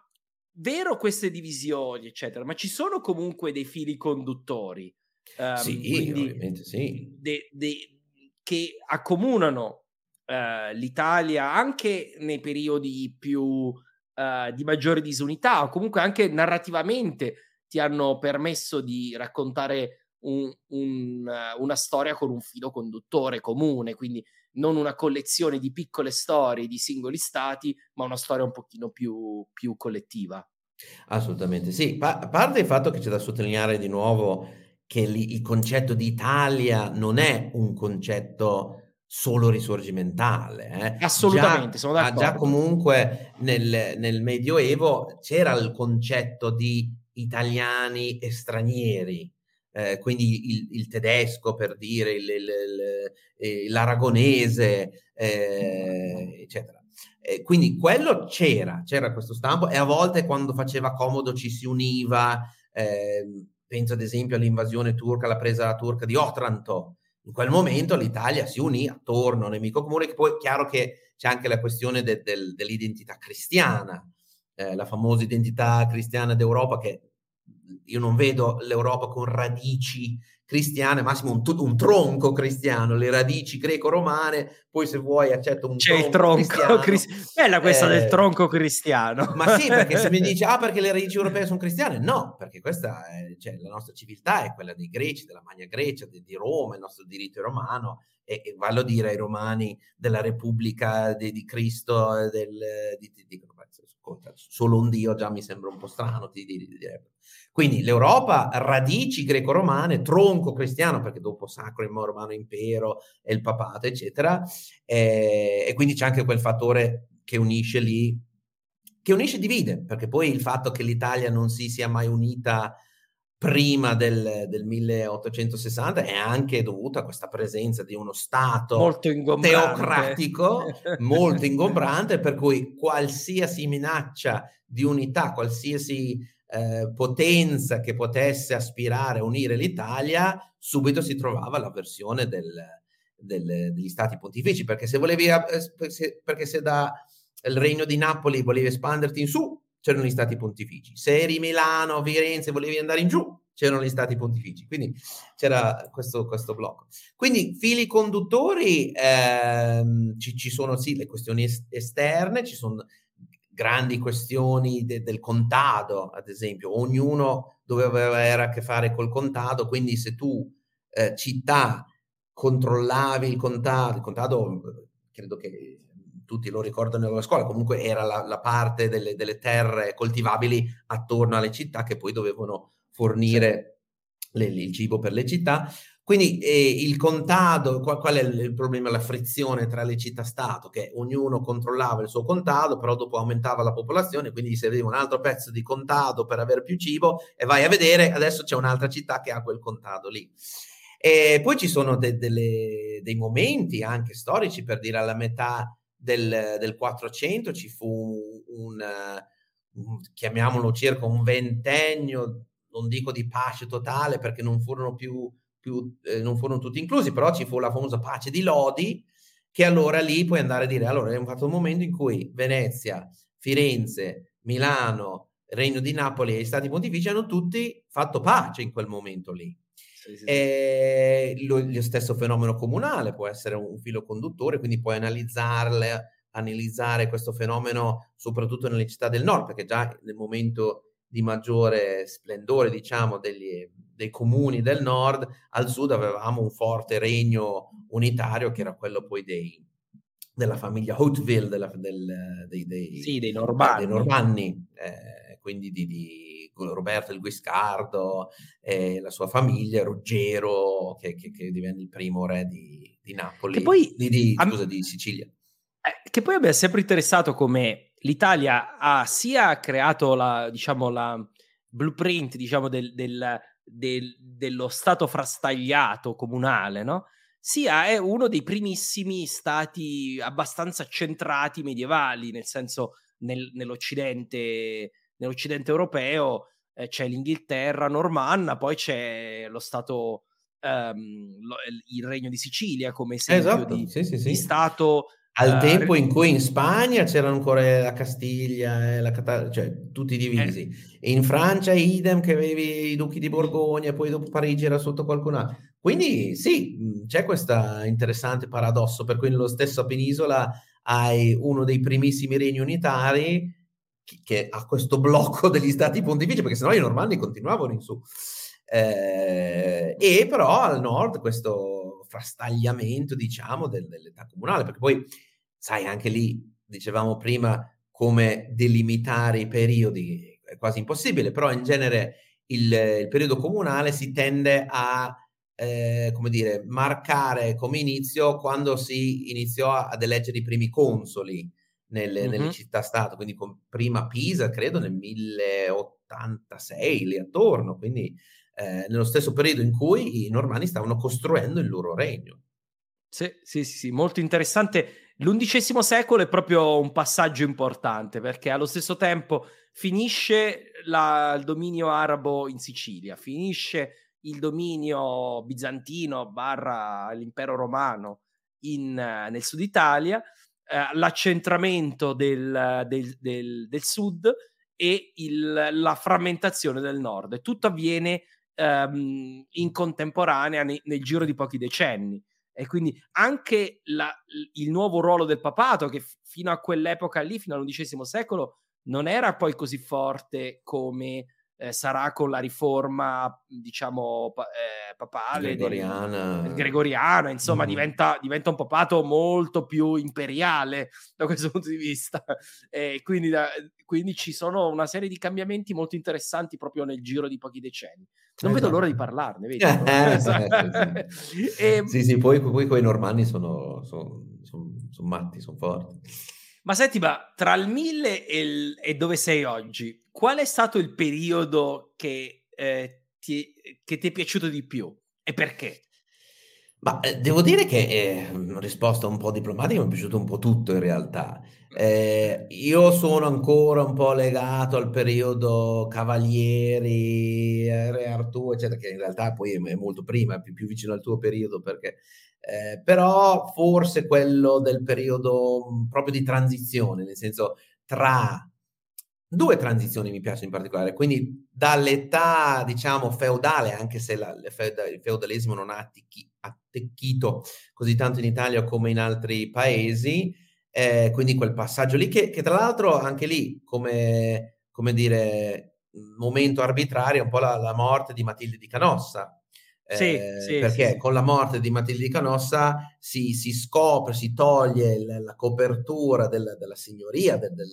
vero queste divisioni eccetera, ma ci sono comunque dei fili conduttori. Um, sì, ovviamente sì. De, de, che accomunano uh, l'Italia anche nei periodi più uh, di maggiore disunità o comunque anche narrativamente ti hanno permesso di raccontare un, un, uh, una storia con un filo conduttore comune, quindi non una collezione di piccole storie di singoli stati, ma una storia un pochino più, più collettiva. Assolutamente sì, pa- a parte il fatto che c'è da sottolineare di nuovo che il concetto di Italia non è un concetto solo risorgimentale. Eh. Assolutamente, già, sono d'accordo. Già comunque nel, nel Medioevo c'era il concetto di italiani e stranieri, eh, quindi il, il, tedesco per dire, il, il, eh, l'aragonese, eh, eccetera. quindi quello c'era, c'era questo stampo e a volte quando faceva comodo ci si univa, ehm, penso ad esempio all'invasione turca, la presa turca di Otranto, in quel momento l'Italia si unì attorno a un nemico comune, che poi è chiaro che c'è anche la questione de, de, dell'identità cristiana, eh, la famosa identità cristiana d'Europa che io non vedo l'Europa con radici cristiane, massimo un, un tronco cristiano, le radici greco-romane, poi se vuoi accetto un C'è tronco il tronco cristiano. Cris- Bella questa eh, del tronco cristiano. Ma sì, perché se mi (laughs) dici, ah perché le radici europee sono cristiane? No, perché questa è, cioè, la nostra civiltà è quella dei greci, della Magna Grecia, di, di Roma, il nostro diritto è romano, e, e vallo a dire ai romani della Repubblica di, di Cristo, del, di, di, di, solo un Dio già mi sembra un po' strano, ti direbbe. Quindi l'Europa, radici greco-romane, tronco cristiano, perché dopo Sacro Romano Impero e il papato, eccetera, e, e quindi c'è anche quel fattore che unisce lì, che unisce e divide, perché poi il fatto che l'Italia non si sia mai unita prima del, del, 1860 è anche dovuta a questa presenza di uno Stato molto teocratico, (laughs) molto ingombrante, per cui qualsiasi minaccia di unità, qualsiasi eh, potenza che potesse aspirare a unire l'Italia, subito si trovava la versione del, del, degli Stati pontifici, perché se volevi, eh, perché se da il regno di Napoli volevi espanderti in su, c'erano gli stati pontifici. Se eri Milano, Firenze, volevi andare in giù, c'erano gli stati pontifici. Quindi c'era questo, questo blocco. Quindi fili conduttori, ehm, ci, ci, sono sì le questioni esterne, ci sono grandi questioni de, del contado, ad esempio. Ognuno doveva avere a che fare col contado, quindi se tu eh, città controllavi il contado, il contado credo che tutti lo ricordano nella scuola, comunque era la, la parte delle, delle, terre coltivabili attorno alle città che poi dovevano fornire sì. le, il cibo per le città. Quindi eh, il contado, qual, qual, è il problema? La frizione tra le città-stato, che ognuno controllava il suo contado, però dopo aumentava la popolazione, quindi gli serviva un altro pezzo di contado per avere più cibo e vai a vedere, adesso c'è un'altra città che ha quel contado lì. E poi ci sono de, delle, dei momenti anche storici, per dire alla metà del, del 400 ci fu un, un, chiamiamolo circa un ventennio, non dico di pace totale perché non furono più, più eh, non furono tutti inclusi, però ci fu la famosa pace di Lodi, che allora lì puoi andare a dire, allora è un fatto un momento in cui Venezia, Firenze, Milano, Regno di Napoli e gli Stati Pontifici hanno tutti fatto pace in quel momento lì. Sì, sì, sì. Lo, lo, stesso fenomeno comunale può essere un filo conduttore, quindi puoi analizzarle, analizzare questo fenomeno soprattutto nelle città del nord, perché già nel momento di maggiore splendore, diciamo, degli, dei comuni del nord, al sud avevamo un forte regno unitario che era quello poi dei, della famiglia Hauteville, della, del, dei, dei, sì, dei Normanni, dei normanni eh, quindi di, di Roberto il Guiscardo e la sua famiglia, Ruggero, che, che, che divenne il primo re di, di Napoli, che poi, di, di, scusa, di Sicilia. Eh, che poi abbia sempre interessato come l'Italia ha sia creato la, diciamo, la blueprint diciamo, del, del, del, dello stato frastagliato comunale, no? sia è uno dei primissimi stati abbastanza centrati medievali, nel senso nel, nell'Occidente nell'Occidente europeo eh, c'è l'Inghilterra normanna, poi c'è lo Stato, um, lo, il Regno di Sicilia come esempio esatto, di, sì, sì, sì. di Stato. Al tempo in cui in Spagna c'erano ancora la Castiglia e la Catalogna, cioè tutti divisi. Eh. In Francia idem che avevi i duchi di Borgogna e poi dopo Parigi era sotto qualcun altro. Quindi sì, c'è questo interessante paradosso per cui nello stesso penisola hai uno dei primissimi regni unitari che ha questo blocco degli stati pontifici, perché sennò i normanni continuavano in su. Eh, e però al nord questo frastagliamento, diciamo, del, dell'età comunale, perché poi, sai, anche lì, dicevamo prima, come delimitare i periodi è quasi impossibile, però in genere il, il periodo comunale si tende a, eh, come dire, marcare come inizio quando si iniziò ad eleggere i primi consoli, nelle, mm-hmm. nelle città-stato, quindi con prima Pisa, credo nel 1086, lì attorno, quindi eh, nello stesso periodo in cui i normanni stavano costruendo il loro regno. Sì, sì, sì, sì, molto interessante. L'undicesimo secolo è proprio un passaggio importante perché allo stesso tempo finisce la, il dominio arabo in Sicilia, finisce il dominio bizantino barra l'impero romano in, nel sud Italia eh, l'accentramento del, del, del, del sud e il, la frammentazione del nord. Tutto avviene ehm, in contemporanea ne, nel giro di pochi decenni. E quindi anche la, il nuovo ruolo del papato, che f- fino a quell'epoca lì, fino all'undicesimo secolo, non era poi così forte come eh, sarà con la riforma, diciamo, pa- eh, papale, gregoriana, del, gregoriana insomma, mm. diventa, diventa, un papato molto più imperiale da questo punto di vista. (laughs) E quindi, da, quindi ci sono una serie di cambiamenti molto interessanti proprio nel giro di pochi decenni. Non esatto. vedo l'ora di parlarne, vedi? (laughs) e, sì, sì, poi, poi quei normanni sono, sono, sono, sono matti, sono forti. Ma senti, ma tra il 1000 e, il, e dove sei oggi, qual è stato il periodo che, eh, ti, che ti è piaciuto di più e perché? Ma eh, devo dire che è una risposta un po' diplomatica, mi è piaciuto un po' tutto in realtà. Eh, io sono ancora un po' legato al periodo Cavalieri, Re Artù, eccetera, che in realtà poi è molto prima, più, più vicino al tuo periodo perché eh, però forse quello del periodo mm, proprio di transizione, nel senso tra due transizioni mi piace in particolare, quindi dall'età diciamo feudale, anche se la, il feudalesimo non ha attecchi, attecchito così tanto in Italia come in altri paesi, eh, quindi quel passaggio lì che, che tra l'altro anche lì come, come dire momento arbitrario un po' la, la morte di Matilde di Canossa. Sì, eh, sì, perché sì, con la morte di Matilde di Canossa si, si scopre, si toglie il, la copertura del, della signoria, del, del,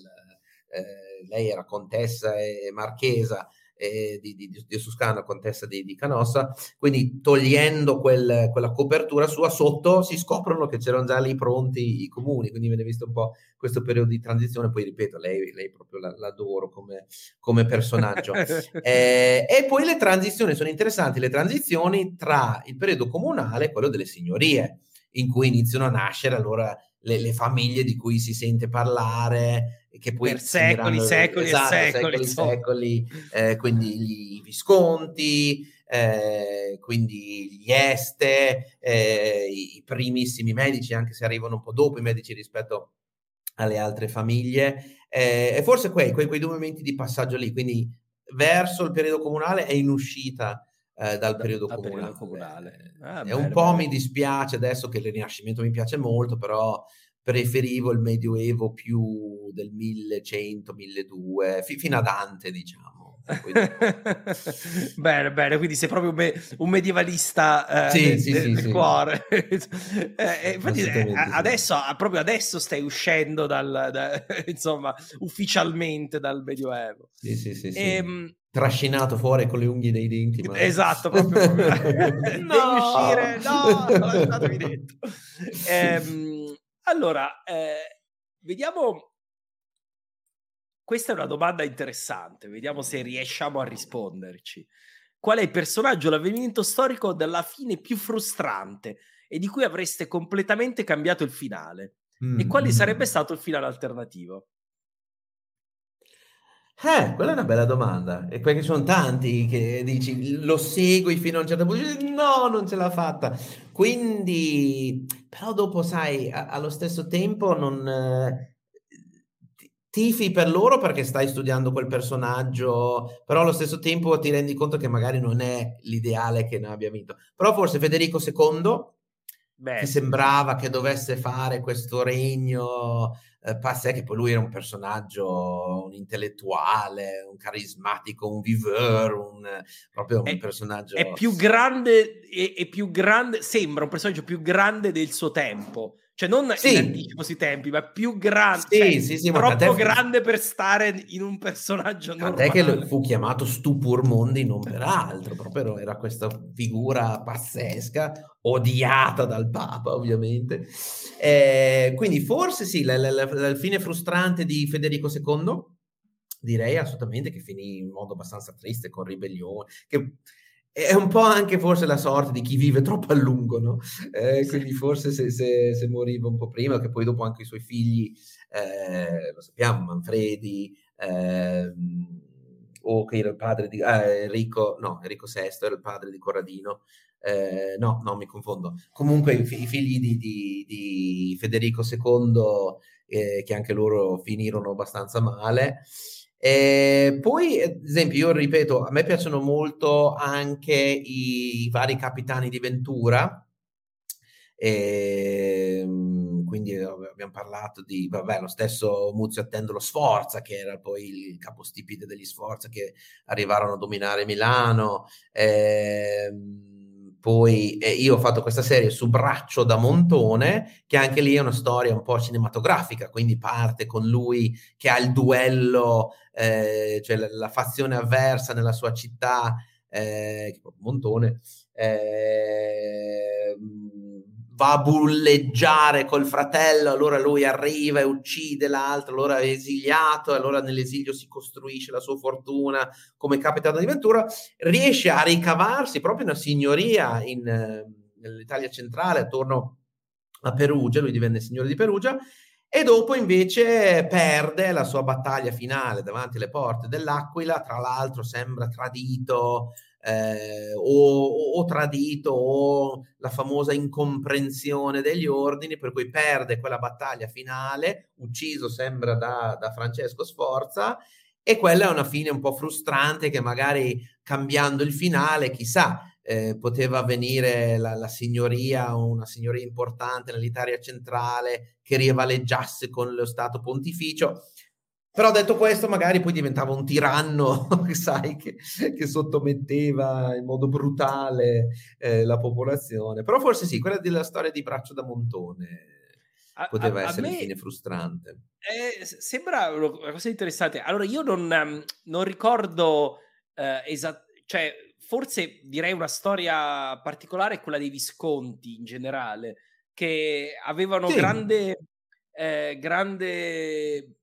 eh, lei era contessa e marchesa, eh, di, di, di Suscana, contessa di, di, Canossa, quindi togliendo quel, quella copertura sua sotto si scoprono che c'erano già lì pronti i comuni, quindi viene visto un po' questo periodo di transizione, poi ripeto, lei, lei proprio la, l'adoro come, come personaggio. (laughs) eh, e poi le transizioni, sono interessanti. Le transizioni tra il periodo comunale e quello delle signorie, in cui iniziano a nascere allora le, le famiglie di cui si sente parlare, che poi per secoli, secoli esatto, secoli, secoli, secoli eh, quindi i Visconti, eh, quindi gli Este, eh, i primissimi medici, anche se arrivano un po' dopo i medici rispetto alle altre famiglie, eh, e forse quei, quei, quei, due momenti di passaggio lì, quindi verso il periodo comunale e in uscita eh, dal periodo da, comunale. Periodo comunale. Ah, e un po' bello. mi dispiace adesso che il Rinascimento mi piace molto, però preferivo il Medioevo più del 1100, 1200, f- fino a Dante, diciamo. (laughs) bene, bene, quindi sei proprio un, me- un medievalista eh, sì, del, sì, del, sì, cuore. (laughs) eh, infatti eh, adesso, proprio adesso stai uscendo dal, da, (laughs) insomma, ufficialmente dal Medioevo. Sì, sì, sì. Ehm, Trascinato fuori con le unghie dei denti. Ma... Esatto, proprio. proprio. no! Devi uscire, no, lasciatemi dentro. Ehm, allora, eh, vediamo. Questa è una domanda interessante, vediamo se riusciamo a risponderci. Qual è il personaggio, l'avvenimento storico della fine più frustrante e di cui avreste completamente cambiato il finale? Mm. E quale sarebbe stato il finale alternativo? Eh, quella è una bella domanda. E perché sono tanti che dici lo segui fino a un certo punto, no, non ce l'ha fatta. Quindi, però dopo, sai, a- allo stesso tempo non eh, tifi per loro perché stai studiando quel personaggio, però allo stesso tempo ti rendi conto che magari non è l'ideale che ne abbia vinto. Però forse Federico II, Beh, che sembrava che dovesse fare questo regno eh, Passè che poi lui era un personaggio, un intellettuale, un carismatico, un viveur, un, proprio un è, personaggio... È più grande, è, è più grande, sembra un personaggio più grande del suo tempo cioè non sì. in anticipo sui tempi, ma più grande, sì, cioè, sì, sì, troppo grande per stare in un personaggio normale. Tant'è che fu chiamato Stupur Mondi non per altro, proprio era questa figura pazzesca, odiata dal Papa ovviamente. Eh, quindi forse sì, la, la, la, la fine frustrante di Federico II, direi assolutamente che finì in modo abbastanza triste con ribellione, che è un po' anche forse la sorte di chi vive troppo a lungo, no? Eh, quindi forse se, se, se, moriva un po' prima, che poi dopo anche i suoi figli, eh, lo sappiamo, Manfredi, eh, o che era il padre di eh, Enrico, no, Enrico VI era il padre di Corradino, Eh, no, no, mi confondo. Comunque i, i figli di, di, di, Federico II, eh, che anche loro finirono abbastanza male. E poi, ad esempio, io ripeto, a me piacciono molto anche i, i vari capitani di Ventura. E, ehm, quindi abbiamo parlato di vabbè, lo stesso Muzio Attendolo Sforza, che era poi il capostipite degli Sforza che arrivarono a dominare Milano. E, ehm, poi eh, io ho fatto questa serie su Braccio da Montone, che anche lì è una storia un po' cinematografica, quindi parte con lui che ha il duello, eh, cioè la, la, fazione avversa nella sua città, eh, Montone, eh, va a bulleggiare col fratello, allora lui arriva e uccide l'altro, allora è esiliato, allora nell'esilio si costruisce la sua fortuna come capitano di Ventura, riesce a ricavarsi proprio una signoria in, nell'Italia centrale, attorno a Perugia, lui divenne signore di Perugia, e dopo invece perde la sua battaglia finale davanti alle porte dell'Aquila, tra l'altro sembra tradito, eh, o, o, tradito o la famosa incomprensione degli ordini, per cui perde quella battaglia finale, ucciso sembra da, da Francesco Sforza, e quella è una fine un po' frustrante che magari cambiando il finale, chissà, eh, poteva avvenire la, la, signoria, una signoria importante nell'Italia centrale che rivaleggiasse con lo Stato pontificio. Però detto questo, magari poi diventava un tiranno, (laughs) sai, che, che sottometteva in modo brutale eh, la popolazione. Però forse sì, quella della storia di Braccio da Montone poteva a, essere a me, fine frustrante. Eh, sembra una cosa interessante. Allora, io non, um, non ricordo eh, esatto, cioè, forse direi una storia particolare, quella dei Visconti in generale, che avevano sì. grande, eh, grande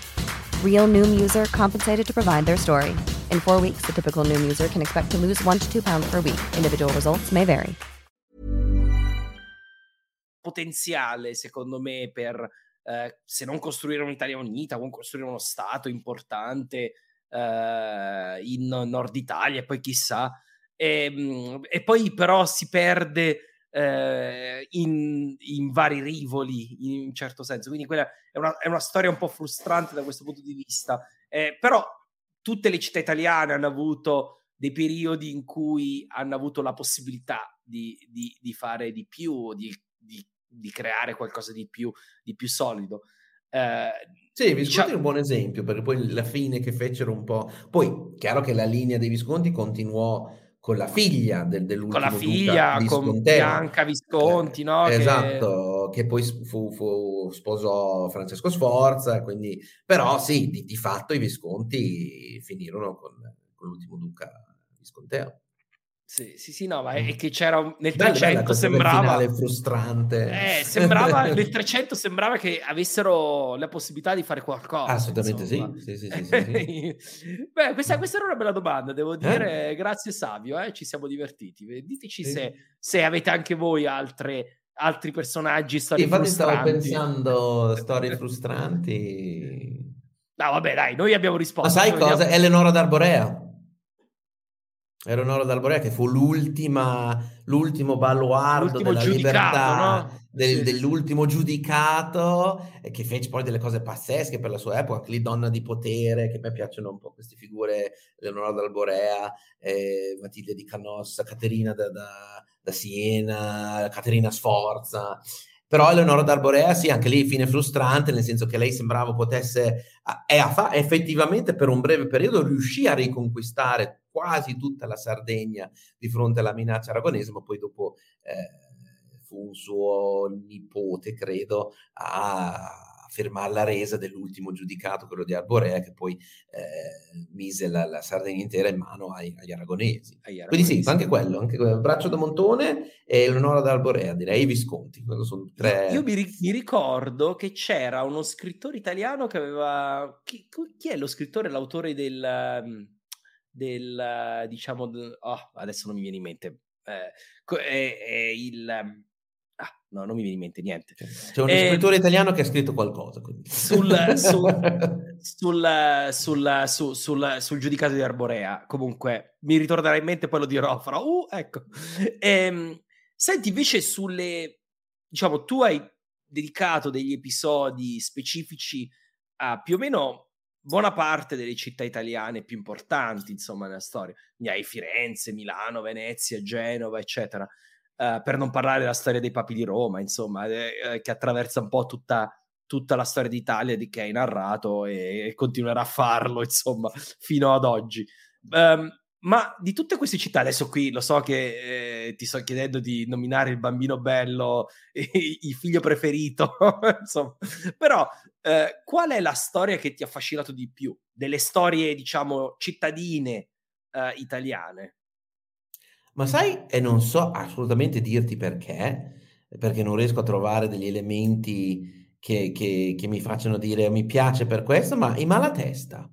Real Noom user compensated to provide their story. In four weeks, the typical Noom user can expect to lose one to two pounds per week. Individual results may vary. Potenziale, secondo me, per eh, se non costruire un'Italia unita, comunque costruire uno Stato importante eh, in Nord Italia poi chissà. E, ehm, e poi però si perde eh, in, in, vari rivoli in un certo senso. Quindi quella è una, è una storia un po' frustrante da questo punto di vista. Eh, però tutte le città italiane hanno avuto dei periodi in cui hanno avuto la possibilità di, di, di fare di più, di, di, creare qualcosa di più, di più solido. Eh, sì, Visconti diciamo... è un buon esempio, perché poi la fine che fecero un po'... Poi, chiaro che la linea dei Visconti continuò con la figlia del, dell'ultimo Con la figlia, con Bianca Visconti, eh, no? Esatto, che, che poi fu, fu, sposò Francesco Sforza, quindi... Però sì, di, di fatto i Visconti finirono con, con l'ultimo duca visconteo. Sì, sì, sì, no, ma è che c'era nel bella, 300 bella sembrava frustrante. Eh, sembrava (laughs) nel 300 sembrava che avessero la possibilità di fare qualcosa. Assolutamente sì. Sì, sì, sì, sì, (laughs) Beh, questa, questa, era una bella domanda, devo dire. Eh? Grazie Savio, eh, ci siamo divertiti. Diteci se, se, avete anche voi altre, altri personaggi, storie infatti frustranti. stavo pensando (laughs) storie frustranti. No, vabbè, dai, noi abbiamo risposto. Ma sai cosa? Abbiamo... Eleonora d'Arborea. Eleonora d'Alborea che fu l'ultima, l'ultimo baluardo l'ultimo della libertà, no? del, sì. dell'ultimo giudicato, e che fece poi delle cose pazzesche per la sua epoca, anche lì donna di potere, che a me piacciono un po' queste figure, Eleonora d'Alborea, eh, Matilde di Canossa, Caterina da, da, da Siena, Caterina Sforza, Però Eleonora d'Arborea, sì, anche lì fine frustrante, nel senso che lei sembrava potesse, e fa, effettivamente per un breve periodo riuscì a riconquistare quasi tutta la Sardegna di fronte alla minaccia aragonese, ma poi dopo eh, fu un suo nipote, credo, a fermare la resa dell'ultimo giudicato, quello di Arborea, che poi eh, mise la, la, Sardegna intera in mano ai, agli, aragonesi. agli, aragonesi. Quindi sì, anche quello, anche Braccio da Montone e Eleonora d'Arborea, direi i Visconti. Sono tre... Io mi, mi, ricordo che c'era uno scrittore italiano che aveva... Chi, chi è lo scrittore, l'autore del... del diciamo... Oh, adesso non mi viene in mente. Eh, è, è il Ah, no, non mi viene in mente niente. C'è un eh, scrittore italiano che ha scritto qualcosa. Sul, sul, (laughs) sul, sul, sul, giudicato di Arborea, comunque, mi ritornerà in mente, poi lo dirò, farò, uh, ecco. Ehm, senti, invece sulle, diciamo, tu hai dedicato degli episodi specifici a più o meno buona parte delle città italiane più importanti, insomma, nella storia. Ne hai Firenze, Milano, Venezia, Genova, eccetera. Uh, per non parlare della storia dei papi di Roma, insomma, eh, eh, che attraversa un po' tutta, tutta la storia d'Italia di che hai narrato e, e, continuerà a farlo, insomma, (laughs) fino ad oggi. Um, ma di tutte queste città, adesso qui lo so che eh, ti sto chiedendo di nominare il bambino bello, (laughs) il figlio preferito, (laughs) insomma, però eh, qual è la storia che ti ha affascinato di più? Delle storie, diciamo, cittadine eh, italiane? Ma sai, e non so assolutamente dirti perché, perché non riesco a trovare degli elementi che, che, che mi facciano dire mi piace per questo, ma in malatesta.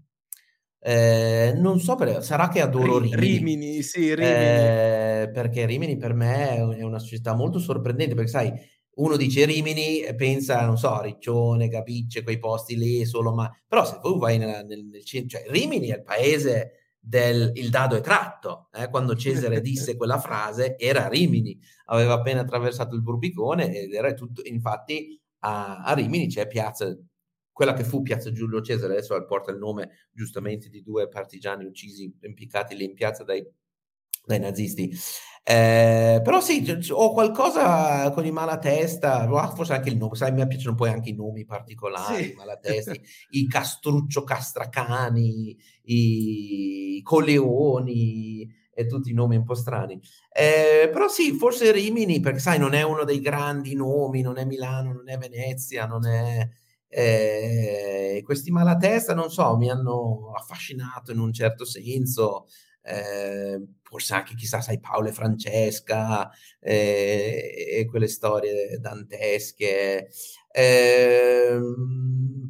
Eh, non so perché, sarà che adoro Rimini. Rimini, sì, Rimini. Eh, perché Rimini per me è una società molto sorprendente, perché sai, uno dice Rimini e pensa, non so, Riccione, Capicce, quei posti lì, solo ma... Però se tu vai nel, nel, nel cioè Rimini è il paese del il dado è tratto. Eh? Quando Cesare (laughs) disse quella frase era Rimini, aveva appena attraversato il Burbicone ed era tutto, infatti a, a Rimini c'è piazza, quella che fu piazza Giulio Cesare, adesso porta il nome giustamente di due partigiani uccisi, impiccati lì in piazza dai, dai nazisti. Eh, però sì, ho qualcosa con i malatesta, forse anche il nome, sai, me piacciono poi anche i nomi particolari, sì. i malatesti, i castruccio castracani, i coleoni e tutti i nomi un po' strani. Eh, però sì, forse Rimini, perché sai, non è uno dei grandi nomi, non è Milano, non è Venezia, non è... Eh, questi malatesta, non so, mi hanno affascinato in un certo senso eh, forse anche chissà, sai, Paolo e Francesca eh, e quelle storie dantesche. Eh,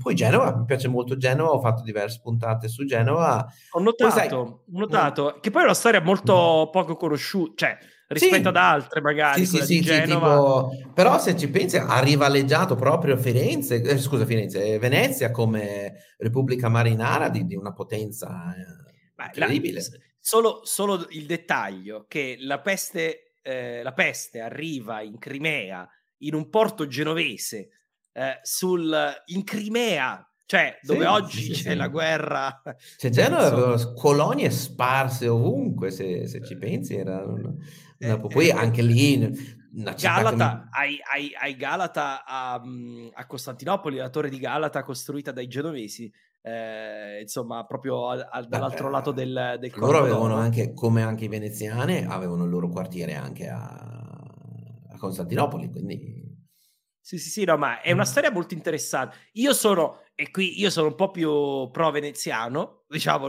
poi Genova, mi piace molto Genova, ho fatto diverse puntate su Genova. Ho notato, sai, ho notato mm. che poi è una storia molto mm. poco conosciuta, cioè rispetto sì, ad altre magari. Sì, sì, tipo, però se ci pensi ha rivaleggiato proprio Firenze, eh, scusa Firenze, Venezia come Repubblica Marinara di, di una potenza eh, incredibile. La, Solo, solo il dettaglio che la peste, eh, la peste arriva in Crimea, in un porto genovese, eh, sul, in Crimea, cioè dove sì, oggi sì, c'è sì. la guerra. C'è Genova (laughs) aveva colonie sparse ovunque, se, se ci pensi, era una, una, eh, poi eh, anche lì Galata, mi... hai, hai, hai, Galata a, a, Costantinopoli, la torre di Galata costruita dai genovesi, eh, insomma, proprio a, a, dall'altro Beh, lato del, del Loro avevano anche, come anche i veneziani, avevano il loro quartiere anche a, a Costantinopoli, quindi... Sì, sì, sì, no, ma è una mm. storia molto interessante. Io sono, e qui io sono un po' più pro-veneziano, (laughs) diciamo,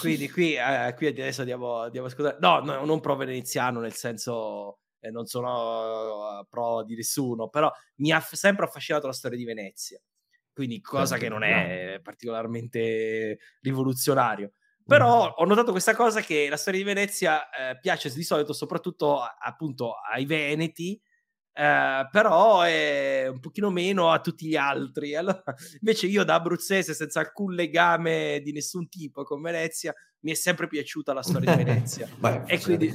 quindi qui, eh, qui adesso diamo, diamo scusare. No, no, non pro-veneziano nel senso... Eh, non sono uh, pro di nessuno, però mi ha sempre affascinato la storia di Venezia quindi cosa certo, che non è particolarmente rivoluzionario. Però ho notato questa cosa che la storia di Venezia eh, piace di solito soprattutto appunto ai veneti, eh, però è un pochino meno a tutti gli altri. Allora, (laughs) invece io da abruzzese senza alcun legame di nessun tipo con Venezia mi è sempre piaciuta la storia di (laughs) Venezia. Beh, e quindi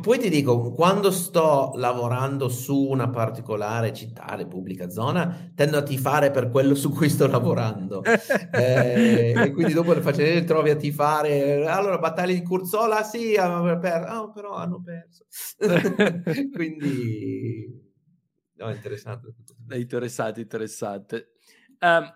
poi ti dico, quando sto lavorando su una particolare città, repubblica, zona, tendo a tifare per quello su cui sto lavorando. (laughs) eh, e quindi dopo le faccio, trovi a tifare, allora battaglia di Curzola, sì, hanno perso, oh, però hanno perso. (laughs) quindi No, interessante. Interessante, interessante. Um,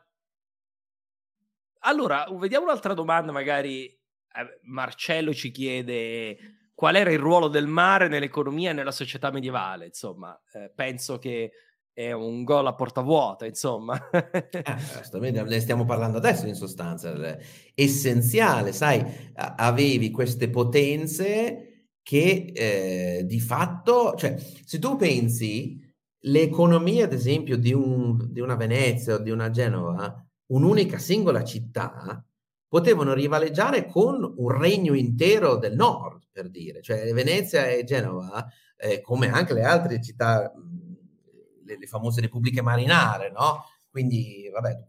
allora, vediamo un'altra domanda, magari eh, Marcello ci chiede qual era il ruolo del mare nell'economia e nella società medievale, insomma, eh, penso che è un gol a porta vuota, insomma. eh, (laughs) ne stiamo parlando adesso in sostanza, essenziale, sai, avevi queste potenze che eh, di fatto, cioè, se tu pensi, l'economia, ad esempio, di, un, di una Venezia o di una Genova, un'unica singola città, potevano rivaleggiare con un regno intero del nord, per dire, cioè Venezia e Genova, eh, come anche le altre città le, le famose repubbliche marinare, no? Quindi, vabbè,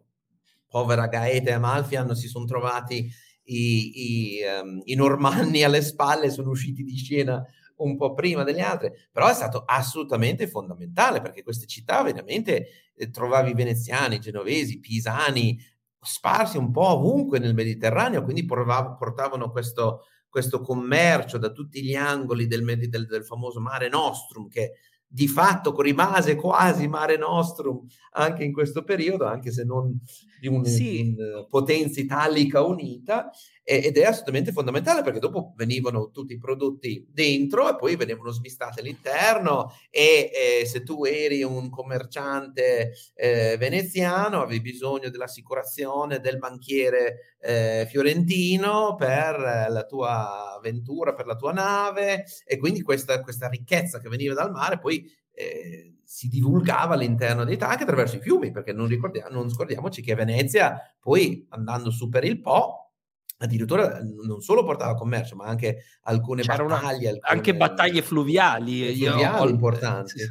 povera Gaeta e Amalfi hanno, si sono trovati i, i, um, i normanni alle spalle, sono usciti di scena un po' prima delle altre, però è stato assolutamente fondamentale perché queste città veramente eh, trovavi veneziani, genovesi, pisani, sparsi un po' ovunque nel Mediterraneo, quindi portavano, questo, questo commercio da tutti gli angoli del, del, del famoso Mare Nostrum che di fatto rimase quasi Mare Nostrum anche in questo periodo, anche se non di, un, sì. di una potenza italica unita, ed è assolutamente fondamentale perché dopo venivano tutti i prodotti dentro e poi venivano smistati all'interno e, e se tu eri un commerciante eh, veneziano avevi bisogno dell'assicurazione del banchiere eh, fiorentino per la tua avventura, per la tua nave e quindi questa, questa ricchezza che veniva dal mare poi eh, si divulgava all'interno dei anche attraverso i fiumi, perché non, non scordiamoci che Venezia, poi andando su per il Po, addirittura non solo portava commercio, ma anche alcune C'era battaglie. Una, alcune, anche battaglie fluviali. Fluviali ho, importanti.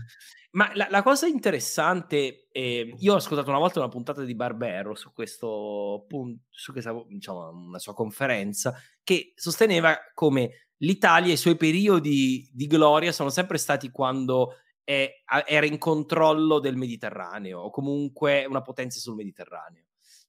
Ma la, la, cosa interessante, eh, io ho ascoltato una volta una puntata di Barbero su questo punto, su questa, diciamo, una sua conferenza, che sosteneva come l'Italia e i suoi periodi di gloria sono sempre stati quando è, era in controllo del Mediterraneo, o comunque una potenza sul Mediterraneo.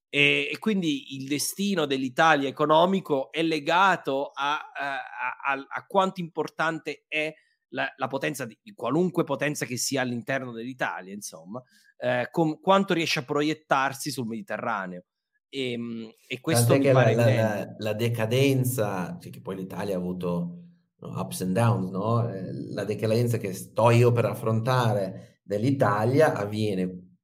E, e, quindi il destino dell'Italia economico è legato a, a, a, a quanto importante è la, la, potenza di, qualunque potenza che sia all'interno dell'Italia, insomma, eh, con quanto riesce a proiettarsi sul Mediterraneo. E, ehm, e questo che la, la, la, decadenza, cioè che poi l'Italia ha avuto ups and downs, no? Eh, la decadenza che sto io per affrontare dell'Italia avviene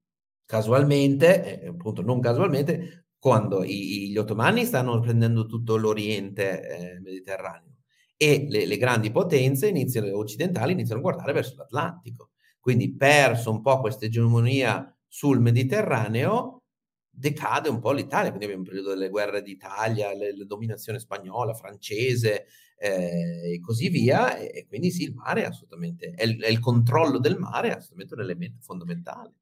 casualmente, eh, appunto non casualmente, quando i, gli ottomani stanno prendendo tutto l'Oriente eh, Mediterraneo e le, le, grandi potenze iniziano, occidentali iniziano a guardare verso l'Atlantico. Quindi perso un po' questa egemonia sul Mediterraneo, decade un po' l'Italia, quindi abbiamo un periodo delle guerre d'Italia, la dominazione spagnola, francese eh, e così via, e, e, quindi sì, il mare è assolutamente, è il, è il controllo del mare è assolutamente un elemento fondamentale.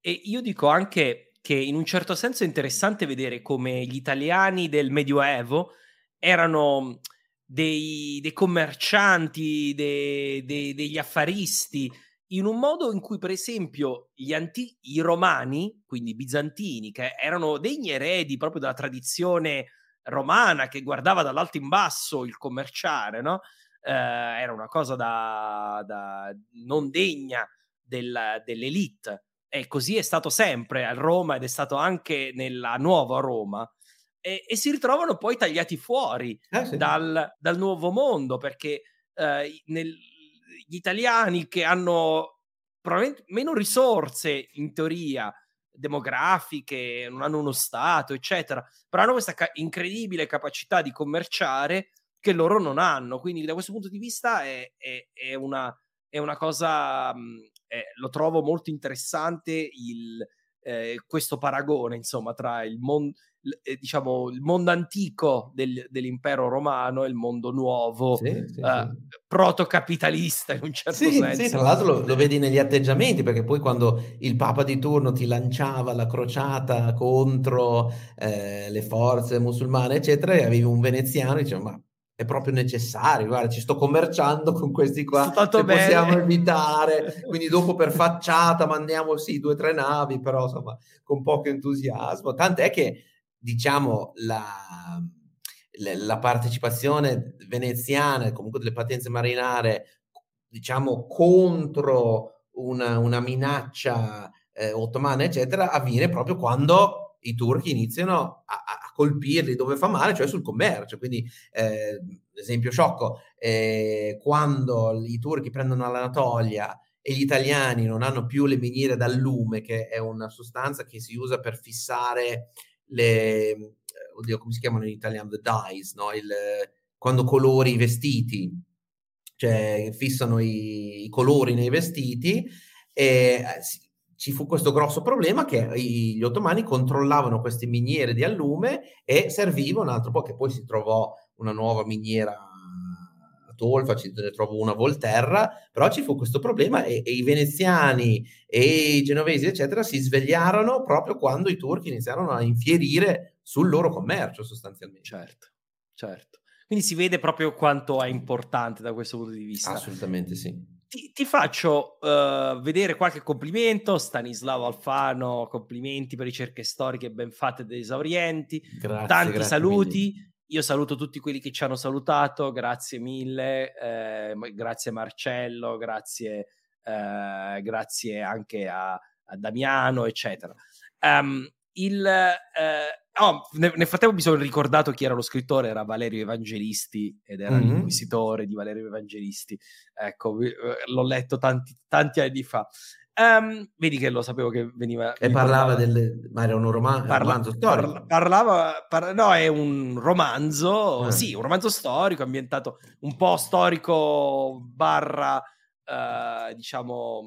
E io dico anche che in un certo senso è interessante vedere come gli italiani del Medioevo erano dei, dei commercianti, dei, dei, degli affaristi, in un modo in cui, per esempio, gli antichi, i romani, quindi i bizantini, che erano degni eredi proprio della tradizione romana che guardava dall'alto in basso il commerciare, no? Eh, era una cosa da, da non degna del, dell'elite. E così è stato sempre a Roma ed è stato anche nella nuova Roma. E, e si ritrovano poi tagliati fuori eh, sì. dal, dal, nuovo mondo perché eh, nel, gli italiani che hanno probabilmente meno risorse in teoria demografiche, non hanno uno Stato, eccetera, però hanno questa ca- incredibile capacità di commerciare che loro non hanno. Quindi, da questo punto di vista, è, è, è, una, è una, cosa eh, lo trovo molto interessante il, eh, questo paragone, insomma, tra il mondo, eh, diciamo, il mondo antico del, dell'impero romano e il mondo nuovo, sì, sì, uh, sì. protocapitalista in un certo sì, senso. Sì, tra l'altro lo, lo, vedi negli atteggiamenti, perché poi quando il Papa di turno ti lanciava la crociata contro eh, le forze musulmane, eccetera, e avevi un veneziano e diceva, ma è proprio necessario, guarda, ci sto commerciando con questi qua, se bene. possiamo evitare, (laughs) quindi dopo per facciata mandiamo sì due o tre navi, però insomma con poco entusiasmo, tant'è che diciamo la, la partecipazione veneziana e comunque delle potenze marinare diciamo contro una, una minaccia eh, ottomana, eccetera, avviene proprio quando i turchi iniziano a, a, colpirli dove fa male, cioè sul commercio. Quindi, eh, esempio sciocco, eh, quando i turchi prendono l'Anatolia e gli italiani non hanno più le miniere d'allume, che è una sostanza che si usa per fissare le, oddio, come si chiamano in italiano? The dyes, no? Il, quando colori i vestiti, cioè fissano i, i colori nei vestiti e eh, ci fu questo grosso problema che gli ottomani controllavano queste miniere di allume e serviva un altro po' che poi si trovò una nuova miniera Tolfa, ci ne trovò una a Volterra, però ci fu questo problema e, e, i veneziani e i genovesi eccetera si svegliarono proprio quando i turchi iniziarono a infierire sul loro commercio sostanzialmente. Certo, certo. Quindi si vede proprio quanto è importante da questo punto di vista. Assolutamente sì ti, ti faccio uh, vedere qualche complimento. Stanislavo Alfano, complimenti per ricerche storiche ben fatte ed esaurienti. Grazie, Tanti grazie saluti. Mille. Io saluto tutti quelli che ci hanno salutato, grazie mille, eh, grazie Marcello, grazie, eh, grazie anche a, a, Damiano, eccetera. Um, il, eh, Oh, nel, frattempo mi sono ricordato chi era lo scrittore, era Valerio Evangelisti ed era mm-hmm. l'inquisitore di Valerio Evangelisti. Ecco, eh, l'ho letto tanti, tanti anni fa. Um, vedi che lo sapevo che veniva. E parlava, parlava del. Ma era un romanzo, parla, romanzo storico. Parla, parlava. Par, no, è un romanzo. Ah. Sì, un romanzo storico ambientato un po' storico barra. Uh, diciamo,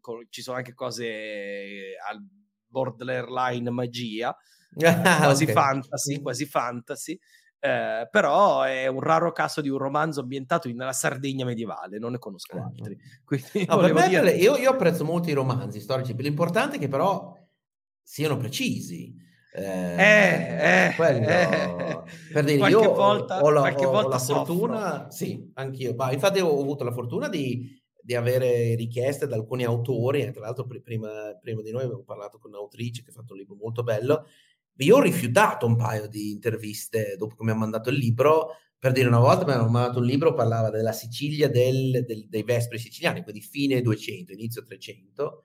con, ci sono anche cose al borderline magia. (laughs) Ah, quasi okay. fantasy, quasi fantasy. Eh, però è un raro caso di un romanzo ambientato nella Sardegna medievale, non ne conosco eh, altri. (laughs) Quindi no, me, dire... io, io, apprezzo molto i romanzi storici, l'importante è che però siano precisi. Eh, eh, eh quello, eh, per dire, qualche io volta, ho la, qualche ho, volta ho la fortuna, sì, anch'io, ma infatti ho avuto la fortuna di, di avere richieste da alcuni autori, tra l'altro prima, prima di noi avevo parlato con un'autrice che ha fatto un libro molto bello, io ho rifiutato un paio di interviste dopo che mi ha mandato il libro. Per dire una volta mi hanno mandato un libro, parlava della Sicilia del, del, dei Vespri siciliani, quindi fine 200, inizio 300,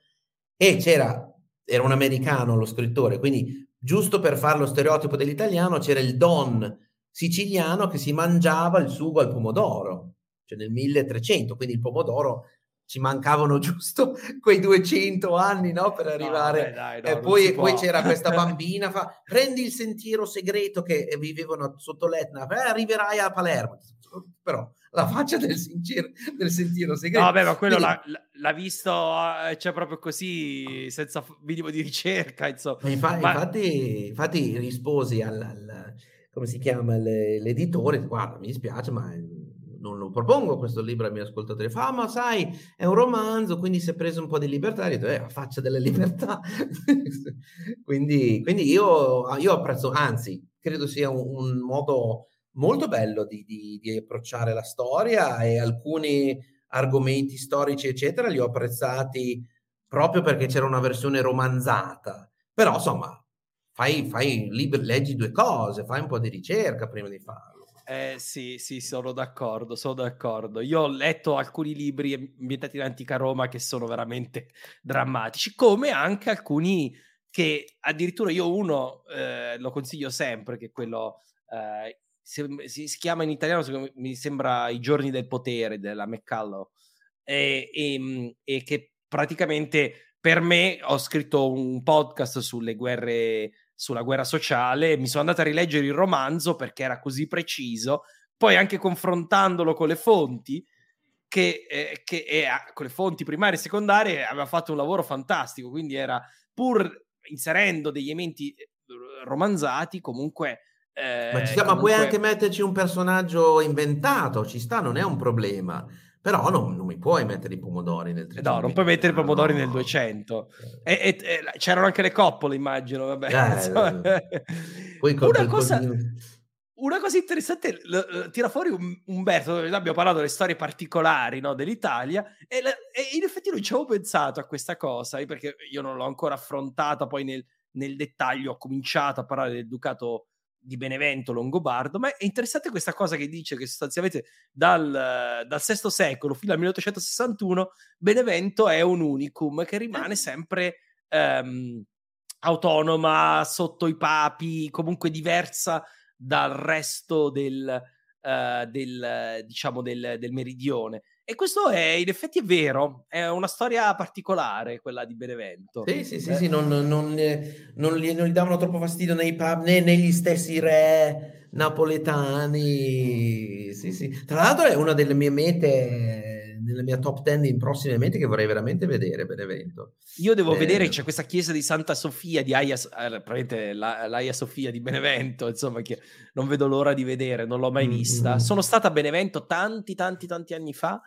e c'era, era un americano lo scrittore, quindi giusto per fare lo stereotipo dell'italiano, c'era il don siciliano che si mangiava il sugo al pomodoro, cioè nel 1300, quindi il pomodoro ci mancavano (laughs) giusto quei 200 anni no, per arrivare. No, dai, no, e poi, poi c'era questa (laughs) bambina, fa, prendi il sentiero segreto che vivevano sotto l'Etna, eh, arriverai a Palermo. Però la faccia del, sincero, del sentiero segreto. No, vabbè, ma quello Quindi, l'ha, l'ha, visto, eh, cioè proprio così, senza minimo di ricerca, insomma. Infa- ma... Infatti, infatti risposi al, al come si chiama, l'editore, guarda, mi dispiace, ma non lo propongo questo libro ai miei ascoltatori. Fa, ah, ma sai, è un romanzo, quindi si è preso un po' di libertà. Io detto, eh, faccia delle libertà. (laughs) quindi, quindi io, io, apprezzo, anzi, credo sia un, un modo molto bello di, di, di, approcciare la storia e alcuni argomenti storici, eccetera, li ho apprezzati proprio perché c'era una versione romanzata. Però, insomma, fai, fai libri, leggi due cose, fai un po' di ricerca prima di farlo. Eh, sì, sì, sono d'accordo, sono d'accordo. Io ho letto alcuni libri ambientati in antica Roma che sono veramente drammatici, come anche alcuni che addirittura io uno eh, lo consiglio sempre, che è quello eh, si, si, chiama in italiano, mi sembra I giorni del potere della McCullough, e, e, e che praticamente per me ho scritto un podcast sulle guerre sulla guerra sociale, mi sono andato a rileggere il romanzo perché era così preciso, poi anche confrontandolo con le fonti, che, eh, che eh, con le fonti primarie e secondarie aveva fatto un lavoro fantastico, quindi era pur inserendo degli elementi eh, romanzati comunque... Eh, ma ci sta, comunque... ma puoi anche metterci un personaggio inventato, ci sta, non è un problema. Però non, non, mi puoi mettere i pomodori nel 300. No, non puoi mettere i pomodori no. nel 200. E, e, e, c'erano anche le coppole, immagino. Vabbè. Eh, (laughs) eh. Poi una, cosa, una cosa interessante, l- l- tira fuori un, Umberto, abbiamo parlato delle storie particolari no, dell'Italia e, la, e, in effetti non ci avevo pensato a questa cosa, eh, perché io non l'ho ancora affrontata poi nel, nel dettaglio, ho cominciato a parlare del Ducato di Benevento longobardo, ma è interessante questa cosa che dice che sostanzialmente dal, dal VI secolo fino al 1861 Benevento è un unicum che rimane sempre ehm, autonoma sotto i papi, comunque diversa dal resto del, uh, del, diciamo del, del meridione. E questo è, in effetti è vero, è una storia particolare quella di Benevento. Sì, sì, sì, eh. sì non, non, non, gli, non, gli, davano troppo fastidio nei pub né negli stessi re napoletani. Sì, sì. Tra l'altro è una delle mie mete nella mia top 10 in prossimamente che vorrei veramente vedere Benevento. Io devo eh, vedere, c'è questa chiesa di Santa Sofia, di Aia, eh, la, l'Aia Sofia di Benevento, insomma, che non vedo l'ora di vedere, non l'ho mai vista. Mm. Sono stata a Benevento tanti, tanti, tanti anni fa,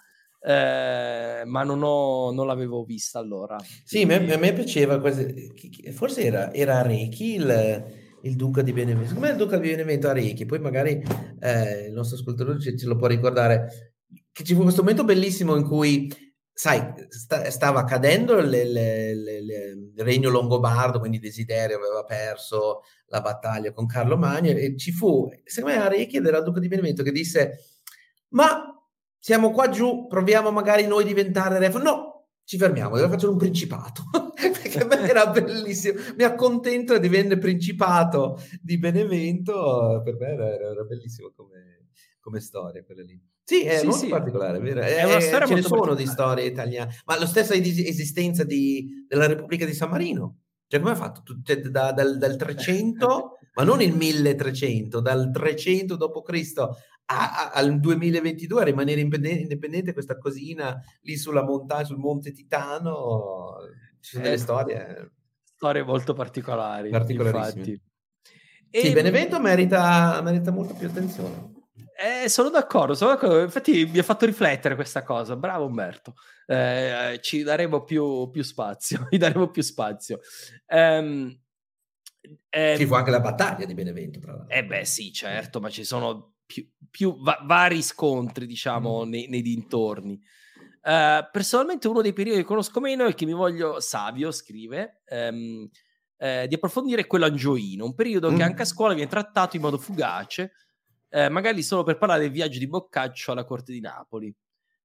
eh, ma non, ho, non, l'avevo vista allora. Sì, a me, a me piaceva, quasi, forse era, era Arechi il, il duca di Benevento. Come il duca di Benevento Arechi? Poi magari eh, il nostro ascoltatore ce, ce, lo può ricordare che ci fu questo momento bellissimo in cui, sai, sta, stava cadendo il, il, regno longobardo, quindi Desiderio aveva perso la battaglia con Carlo Magno e ci fu, secondo me, Arecchi ed era il duca di Benevento che disse, ma siamo qua giù, proviamo magari noi a diventare re. No, ci fermiamo, devo fare un principato. (laughs) Perché (laughs) era bellissimo. Mi accontento e divenne principato di Benevento. Per me era, era bellissimo come, come storia quella lì. Sì, è sì, molto sì. particolare, vero? È, è una storia ce ne sono di storie italiane, ma la stessa esistenza di, della Repubblica di San Marino. Cioè, come ha fatto? Cioè, da, dal, dal 300, ma non il (laughs) 1300, dal 300 d.C. al 2022 a rimanere indipendente, questa cosina lì sulla montagna, sul monte Titano. Ci sono delle eh, storie. Storie molto particolari. Infatti. E... Sì, Benevento merita, merita molto più attenzione. Eh, sono d'accordo, sono d'accordo, infatti mi ha fatto riflettere questa cosa. Bravo Umberto, eh, ci daremo più, più spazio. (laughs) Ci daremo più spazio. Um, eh, ci fu anche la battaglia di Benevento, tra l'altro. Eh beh, sì, certo, ma ci sono più, va- vari scontri, diciamo, mm. nei, nei, dintorni. Uh, personalmente uno dei periodi che conosco meno è che mi voglio, Savio scrive, um, eh, di approfondire quello angioino, un periodo mm. che anche a scuola viene trattato in modo fugace eh, magari solo per parlare del viaggio di Boccaccio alla corte di Napoli.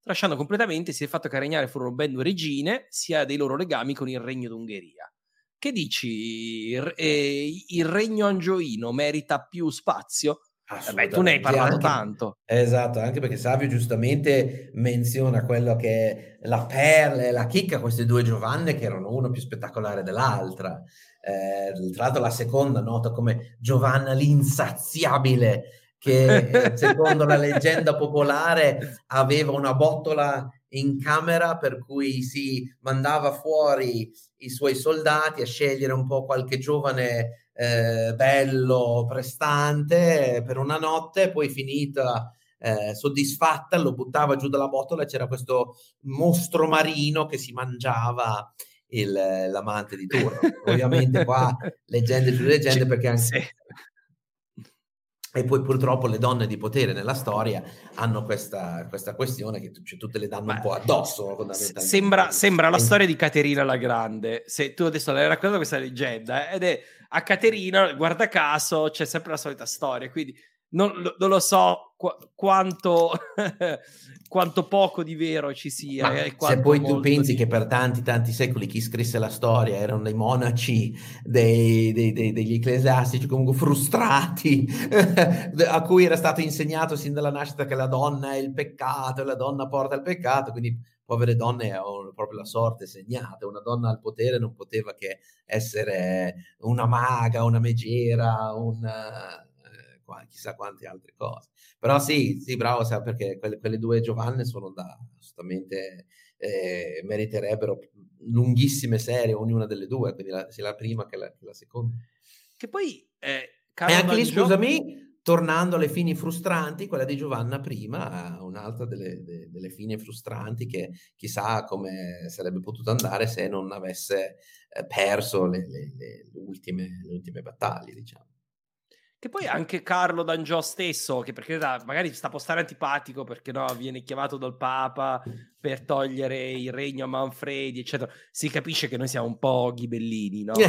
Trasciando completamente, si è fatto che a regnare furono ben due regine, sia dei loro legami con il regno d'Ungheria. Che dici? Il, eh, il regno angioino merita più spazio? Eh beh, tu ne hai parlato anche, tanto. Esatto, anche perché Savio giustamente menziona quello che è la perla e la chicca, queste due Giovanne che erano una più spettacolare dell'altra. Eh, tra l'altro la seconda nota come Giovanna l'insaziabile, che (laughs) secondo la leggenda popolare aveva una botola in camera per cui si mandava fuori i suoi soldati a scegliere un po' qualche giovane eh, bello, prestante per una notte, poi finita eh, soddisfatta lo buttava giù dalla botola e c'era questo mostro marino che si mangiava il, l'amante di turno. (laughs) Ovviamente qua leggende su leggende perché anche... Sì e poi purtroppo le donne di potere nella storia hanno questa, questa questione che cioè, tutte le danno Ma un po' addosso. Sembra, sembra, la storia di Caterina la Grande. Se tu adesso l'hai raccontato questa leggenda, ed è a Caterina, guarda caso, c'è sempre la solita storia. Quindi non, non lo so qu- quanto, (laughs) quanto, poco di vero ci sia. Eh, se poi tu pensi di... che per tanti tanti secoli chi scrisse la storia erano dei monaci, dei, dei, dei, degli ecclesiastici comunque frustrati, (laughs) a cui era stato insegnato sin dalla nascita che la donna è il peccato e la donna porta il peccato, quindi povere donne hanno proprio la sorte segnata, una donna al potere non poteva che essere una maga, una megera, chissà quante altre cose. Però sì, sì, bravo, perché quelle, quelle due Giovanne sono da assolutamente eh, meriterebbero lunghissime serie, ognuna delle due, quindi la, sia la prima che la, la seconda. Che poi eh, e anche lì, scusami, tornando alle fini frustranti, quella di Giovanna prima, un'altra delle, de, delle fine frustranti che chissà come sarebbe potuto andare se non avesse eh, perso le, le, le, ultime, le ultime battaglie, diciamo. Che poi anche Carlo D'Angiò stesso, che perché magari sta a stare antipatico perché no, viene chiamato dal Papa per togliere il regno a Manfredi, eccetera. Si capisce che noi siamo un po' ghibellini, no? (laughs) (laughs)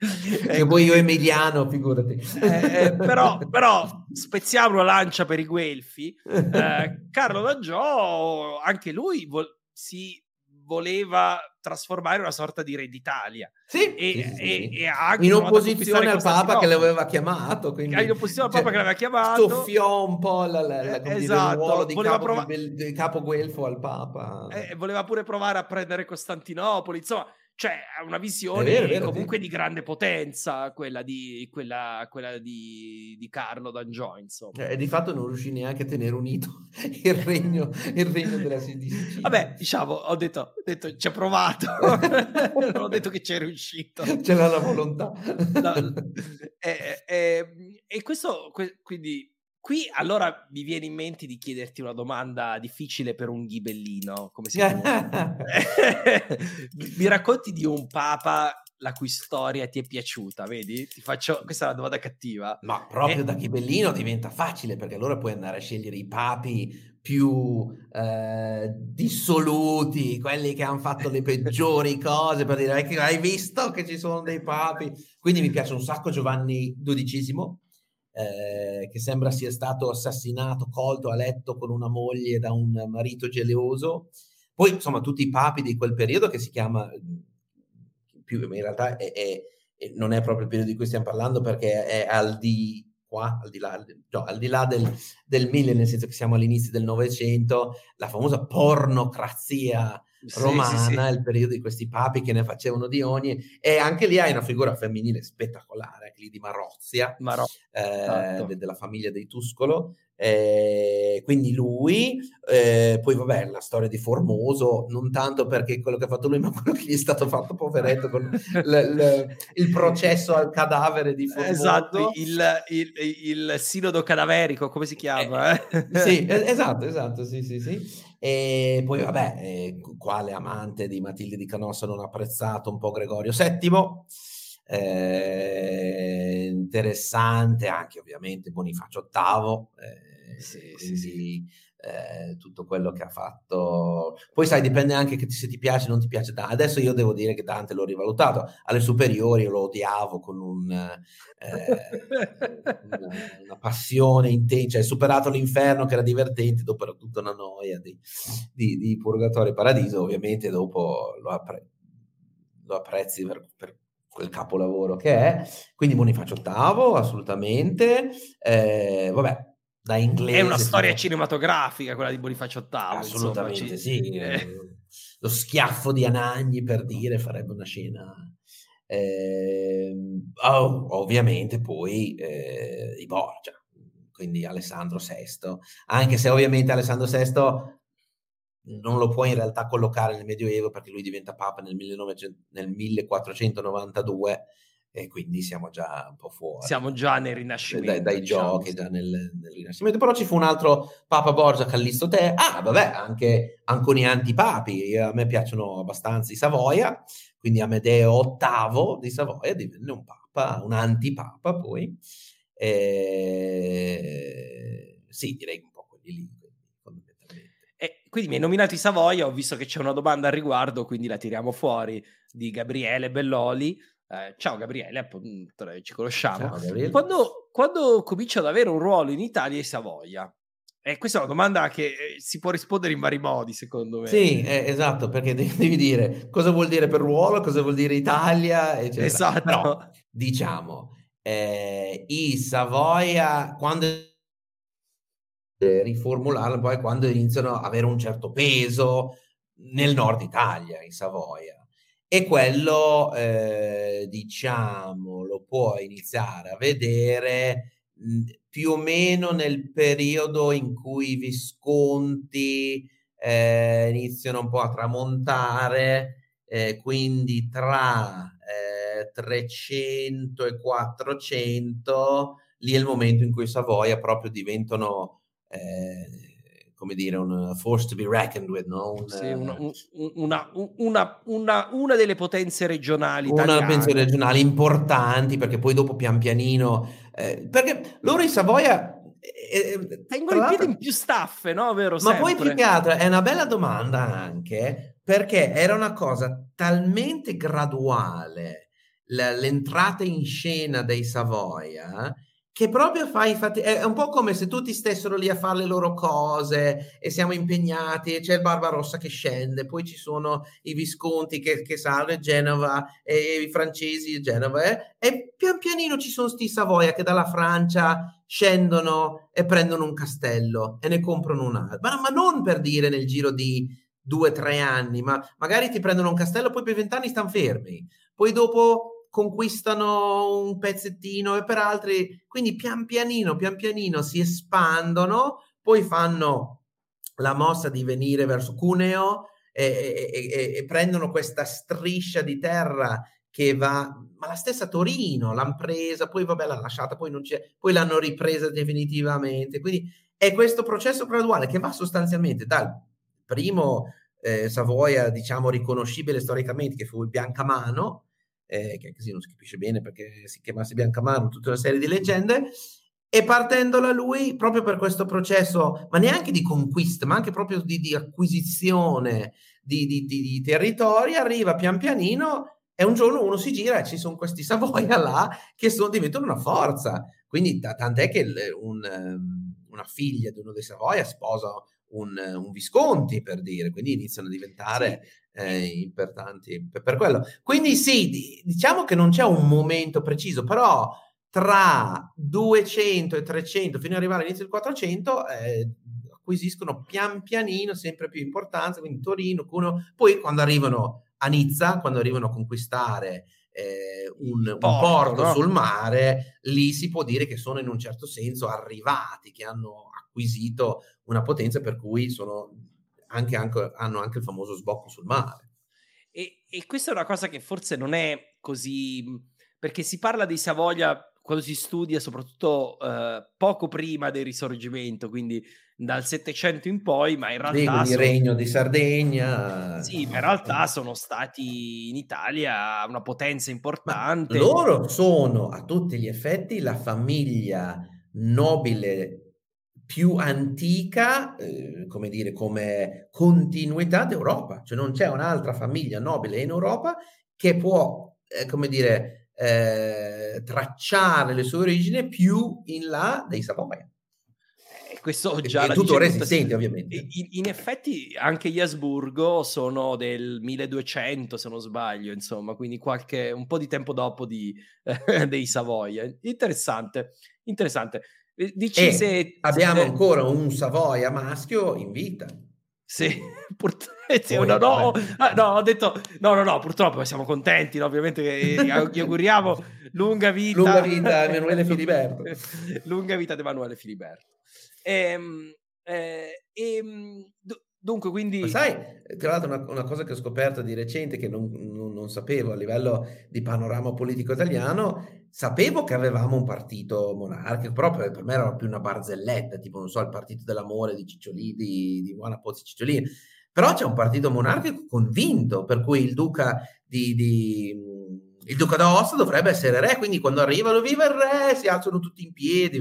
Che poi io Emiliano, figurati. Eh, eh, però, però spezziamo la lancia per i Guelfi. Eh, Carlo D'Angiò, anche lui vo- si voleva trasformare una sorta di re d'Italia. Sì, e, sì, sì, e, sì. e anche in opposizione al Papa che l'aveva chiamato. Quindi, in opposizione al Papa cioè, che l'aveva chiamato. Soffiò un po' la, la, la, eh, esatto. il ruolo di capo, prov- di, capo guelfo al Papa. Eh, voleva pure provare a prendere Costantinopoli, insomma cioè ha una visione vero, vero, comunque sì. di grande potenza, quella di, quella, quella di, di Carlo D'Angiò, insomma. E di fatto non riuscì neanche a tenere unito (laughs) il regno, il regno della Sicilia. Vabbè, diciamo, ho detto, ho detto ci ha provato, non (laughs) ho detto che c'è riuscito. C'era la volontà. No, e, e, e questo, quindi, qui allora mi viene in mente di chiederti una domanda difficile per un ghibellino, come si chiama? (laughs) mi racconti di un papa la cui storia ti è piaciuta, vedi? Ti faccio questa è una domanda cattiva. Ma proprio E- da ghibellino diventa facile perché allora puoi andare a scegliere i papi più eh, dissoluti, quelli che hanno fatto le peggiori (laughs) cose per dire "Ecco, hai visto che ci sono dei papi. Quindi mi piace un sacco Giovanni XII, eh, che sembra sia stato assassinato, colto a letto con una moglie da un marito geloso. Poi, insomma, tutti i papi di quel periodo che si chiama, più, in realtà è, è- è- non è proprio il periodo di cui stiamo parlando perché è al di qua, al di là, no, al di là del, del mille, nel senso che siamo all'inizio del Novecento, la famosa pornocrazia romana, sì, sì. il periodo di questi papi che ne facevano di ogni, e anche lì hai una figura femminile spettacolare, lì di Marozia, Marò. eh, Esatto. de- della famiglia dei Tuscolo. eh, quindi lui, eh, poi vabbè, la storia di Formoso, non tanto perché quello che ha fatto lui, ma quello che gli è stato fatto, poveretto, con l- l- il processo al cadavere di Formoso. Esatto, il, il, il sinodo cadaverico, come si chiama? eh? Sì, (laughs) es- esatto, esatto, sì, sì, sì. E poi vabbè, eh, quale amante di Matilde di Canossa non ha apprezzato un po' Gregorio VII? Eh, interessante anche ovviamente Bonifacio VIII, eh, Sì, sì, quindi eh, tutto quello che ha fatto. Poi sai, dipende anche che ti- se ti piace o non ti piace Dante. Adesso io devo dire che Dante l'ho rivalutato. Alle superiori io lo odiavo con un, eh, una, una passione intensa. Cioè, superato l'inferno che era divertente, dopo era tutta una noia di, di, di Purgatorio e Paradiso. Ovviamente dopo lo, appre- lo apprezzi per, per quel capolavoro che è. Quindi Bonifacio VIII, assolutamente. Eh, vabbè, da inglese. È una storia tipo- cinematografica quella di Bonifacio VIII. Assolutamente insomma, sì. eh, (laughs) eh, Lo schiaffo di Anagni per dire farebbe una scena. Ehm, oh, ovviamente poi eh, i Borgia, quindi Alessandro VI, anche se ovviamente Alessandro VI non lo puoi in realtà collocare nel Medioevo perché lui diventa papa nel, 1900 nel 1492 e quindi siamo già un po' fuori Siamo già nel Rinascimento. dai, dai diciamo, giochi, sì. già nel, nel Rinascimento. Però ci fu un altro Papa Borgia, Callisto III. Ah, vabbè, anche ancora antipapi. A me piacciono abbastanza i Savoia, quindi Amedeo VIII di Savoia divenne un papa, un antipapa poi. E... Sì, direi un po' quelli lì. E quindi mi hai nominato i Savoia, ho visto che c'è una domanda al riguardo, quindi la tiriamo fuori di Gabriele Belloli. Eh, ciao Gabriele, appunto, ci conosciamo. Ciao. Quando, quando comincia ad avere un ruolo in Italia i Savoia? E questa è una domanda che eh, si può rispondere in vari modi, secondo me. Sì, eh, esatto, perché devi, dire cosa vuol dire per ruolo, cosa vuol dire Italia, eccetera. Esatto. Però, diciamo, eh, i Savoia, quando eh, riformularlo poi quando iniziano ad avere un certo peso nel nord Italia, i Savoia. E quello, eh, diciamo, lo puoi iniziare a vedere mh, più o meno nel periodo in cui i Visconti eh, iniziano un po' a tramontare, eh, quindi tra eh, 300 e 400, lì è il momento in cui Savoia proprio diventano, eh, come dire, un force to be reckoned with, no? Un, sì, una, una, una, una, una, delle potenze regionali Una delle potenze regionali importanti, perché poi dopo pian pianino... Eh, perché loro in Savoia... Eh, eh Tengono i piedi in più staffe, no? Vero? Ma Sempre. poi più che altro è una bella domanda anche, perché era una cosa talmente graduale l'entrata in scena dei Savoia che proprio fai infatti è un po' come se tutti stessero lì a fare le loro cose e siamo impegnati e c'è il Barbarossa che scende poi ci sono i Visconti che, che salve Genova e i francesi a Genova eh? e pian pianino ci sono sti Savoia che dalla Francia scendono e prendono un castello e ne comprano un altro ma, ma non per dire nel giro di due o tre anni ma magari ti prendono un castello poi per vent'anni stanno fermi poi dopo conquistano un pezzettino e per altri, quindi pian pianino, pian pianino si espandono, poi fanno la mossa di venire verso Cuneo e, e, e, e prendono questa striscia di terra che va, ma la stessa Torino l'hanno presa, poi vabbè l'hanno lasciata, poi non c'è, poi l'hanno ripresa definitivamente, quindi è questo processo graduale che va sostanzialmente dal primo eh, Savoia, diciamo, riconoscibile storicamente, che fu il Biancamano, eh, che così non si capisce bene perché si chiamasse Biancamano, tutta una serie di leggende, e partendo da lui, proprio per questo processo, ma neanche di conquista, ma anche proprio di, di acquisizione di, di, di, territori, arriva pian pianino e un giorno uno si gira e ci sono questi Savoia (laughs) là che sono, diventano una forza. Quindi t- tant'è che un, ehm, una figlia di uno dei Savoia sposa un, un, Visconti, per dire, quindi iniziano a diventare eh, importanti per, per, quello. Quindi sì, diciamo che non c'è un momento preciso, però tra 200 e 300 fino ad arrivare all'inizio del 400 eh, acquisiscono pian pianino sempre più importanza, quindi Torino, Cuneo, poi quando arrivano a Nizza, quando arrivano a conquistare eh, un, un, porto, porto no? sul mare, lì si può dire che sono in un certo senso arrivati, che hanno acquisito una potenza per cui sono anche, anche, hanno anche il famoso sbocco sul mare. E, e, questa è una cosa che forse non è così, perché si parla di Savoia quando si studia soprattutto uh, poco prima del risorgimento, quindi dal Settecento in poi, ma in realtà... Il regno di Sardegna. Sì, ma in realtà sono stati in Italia una potenza importante. Ma loro sono a tutti gli effetti la famiglia nobile più antica, eh, come dire, come continuità d'Europa, cioè non c'è un'altra famiglia nobile in Europa che può, eh, come dire, eh, tracciare le sue origini più in là dei Savoia. Eh, questo già è tutto resistente, ovviamente. In, in, effetti, anche gli Asburgo sono del 1200, se non sbaglio, insomma, quindi qualche, un po' di tempo dopo di, (laughs) dei Savoia. Interessante, interessante. Dici se, abbiamo se... ancora un Savoia maschio in vita. Sì, (laughs) purtroppo. No, no, ah, no, ho detto no, no, no, purtroppo siamo contenti, no? ovviamente che (laughs) gli auguriamo lunga vita. Lunga vita Emanuele (laughs) Filiberto. lunga vita di Emanuele Filiberto. Ehm, eh, ehm, Dunque, quindi... Ma sai, tra l'altro una, una, cosa che ho scoperto di recente che non, non, non, sapevo a livello di panorama politico italiano, sapevo che avevamo un partito monarchico, però per, per me era più una barzelletta, tipo, non so, il partito dell'amore di Cicciolini, di, di Buona Pozzi Cicciolini, però c'è un partito monarchico convinto, per cui il duca di, di il duca d'Aosta dovrebbe essere re, quindi quando arrivano viva il re si alzano tutti in piedi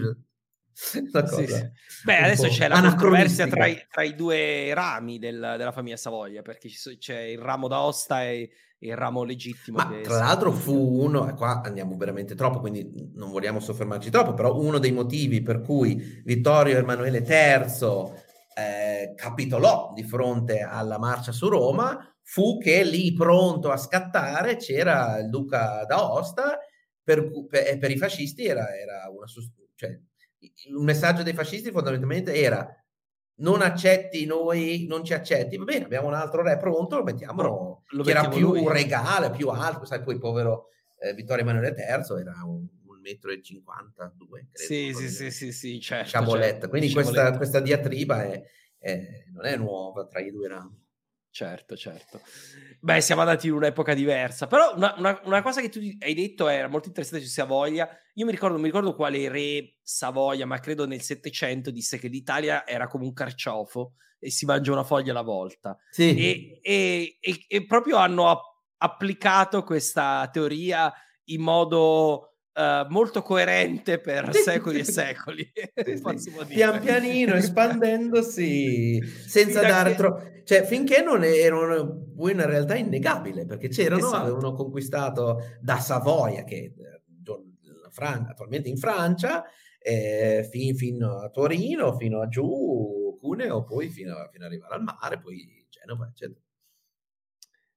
(laughs) sì, sì. Beh, adesso c'è la controversia tra i, tra i, due rami del, della famiglia Savoia, perché c'è il ramo d'Aosta e il ramo legittimo. Ma tra l'altro fu uno, e qua andiamo veramente troppo, quindi non vogliamo soffermarci troppo, però uno dei motivi per cui Vittorio Emanuele III eh, capitolò di fronte alla marcia su Roma fu che lì pronto a scattare c'era il duca d'Aosta, per, per, per i fascisti era, era una... Cioè, il messaggio dei fascisti fondamentalmente era non accetti noi, non ci accetti, va bene, abbiamo un altro re pronto, lo mettiamo, lo che era più lui. regale, più alto, sai, poi povero eh, Vittorio Emanuele III era un, un metro e 52, credo. Sì, sì, sì, sì, sì, certo. Sciaboletta, certo. quindi questa, questa, diatriba è, è, non è nuova tra i due rami. Certo, certo. Beh, siamo andati in un'epoca diversa, però una, una, una cosa che tu hai detto era molto interessante su Savoia. Io mi ricordo, mi ricordo quale re Savoia, ma credo nel Settecento disse che l'Italia era come un carciofo e si mangia una foglia alla volta. Sì. E, e, e, e proprio hanno applicato questa teoria in modo Uh, molto coerente per secoli e secoli. Sì. (laughs) Pian pianino, espandendosi (laughs) senza dare troppo... Cioè, finché non erano una realtà innegabile, perché c'erano, esatto. avevano conquistato da Savoia, che eh, Fran- attualmente in Francia, eh, fin, fino a Torino, fino a giù, Cuneo, poi fino, a, fino ad arrivare al mare, poi Genova, eccetera.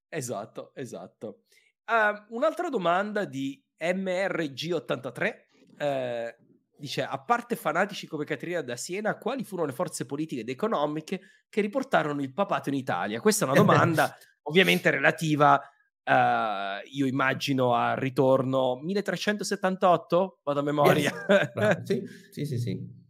Esatto, esatto. Uh, un'altra domanda di MRG83 eh, dice: A parte fanatici come Caterina da Siena, quali furono le forze politiche ed economiche che riportarono il papato in Italia? Questa è una domanda ovviamente relativa. Uh, io immagino al ritorno 1378, vado a memoria. Yes. (laughs) sì, sì, sì, sì.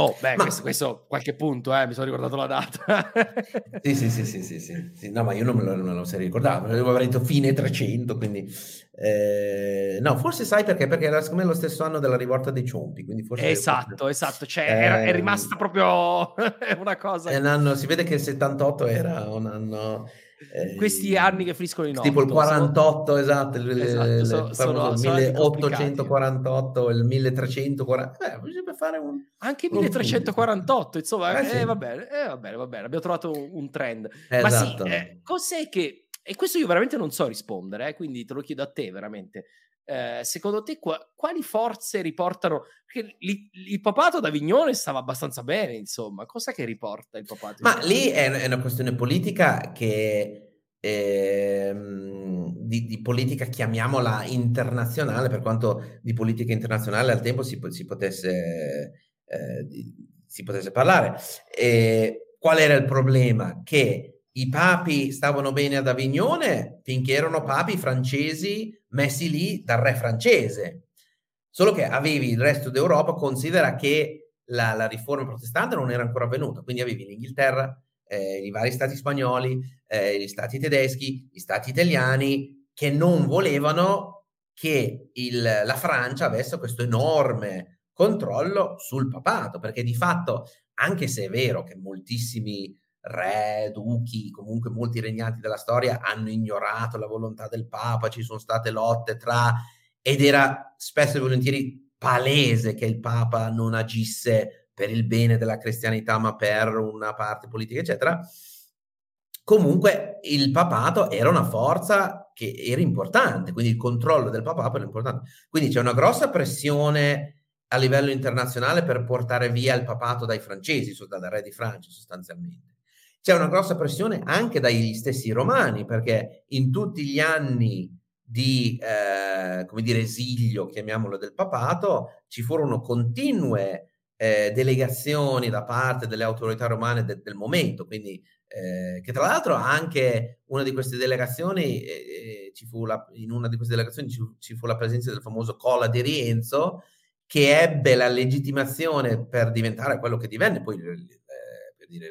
Oh, beh, ma... questo, questo, qualche punto, eh, mi sono ricordato la data. (laughs) sì, sì, sì, sì, sì, sì, sì, No, ma io non me lo, non lo sarei ricordato, avevo detto fine 300, quindi... Eh, no, forse sai perché? Perché era secondo me lo stesso anno della rivolta dei Ciompi, quindi forse... Esatto, forse... esatto, cioè eh, era, è rimasta proprio (laughs) una cosa... È un anno, si vede che il 78 era un anno eh, questi anni che finiscono in 8 tipo il 48 sono... esatto, il, esatto, so, sono, il 1848 il 1340 eh, bisogna fare un anche 1348 insomma eh, eh, va bene, eh, va bene va bene abbiamo trovato un, trend. Esatto. ma sì eh, cos'è che e questo io veramente non so rispondere quindi te lo chiedo a te veramente eh, secondo te qua, quali forze riportano? Perché li, il papato d'Avignone stava abbastanza bene, insomma, cosa che riporta il papato? Ma lì è, è, una questione politica che eh, di, di, politica chiamiamola internazionale, per quanto di politica internazionale al tempo si, si potesse, eh, si potesse parlare. Qual era il problema? Che i papi stavano bene ad Avignone finché erano papi francesi messi lì dal re francese. Solo che avevi il resto d'Europa, considera che la, la riforma protestante non era ancora avvenuta, quindi avevi l'Inghilterra, eh, i vari stati spagnoli, eh, gli stati tedeschi, gli stati italiani, che non volevano che il, la Francia avesse questo enorme controllo sul papato, perché di fatto, anche se è vero che moltissimi re, duchi, comunque molti regnanti della storia hanno ignorato la volontà del Papa, ci sono state lotte tra ed era spesso e volentieri palese che il Papa non agisse per il bene della cristianità, ma per una parte politica, eccetera. Comunque il papato era una forza che era importante, quindi il controllo del papato era importante. Quindi c'è una grossa pressione a livello internazionale per portare via il papato dai francesi, dal re di Francia sostanzialmente. C'è una grossa pressione anche dagli stessi romani, perché in tutti gli anni di eh, come dire, esilio, chiamiamolo del papato, ci furono continue eh, delegazioni da parte delle autorità romane de- del momento, quindi eh, che tra l'altro anche una di queste delegazioni, eh, eh, ci fu la, in una di queste delegazioni ci, ci, fu la presenza del famoso Cola di Rienzo, che ebbe la legittimazione per diventare quello che divenne poi, eh, per dire,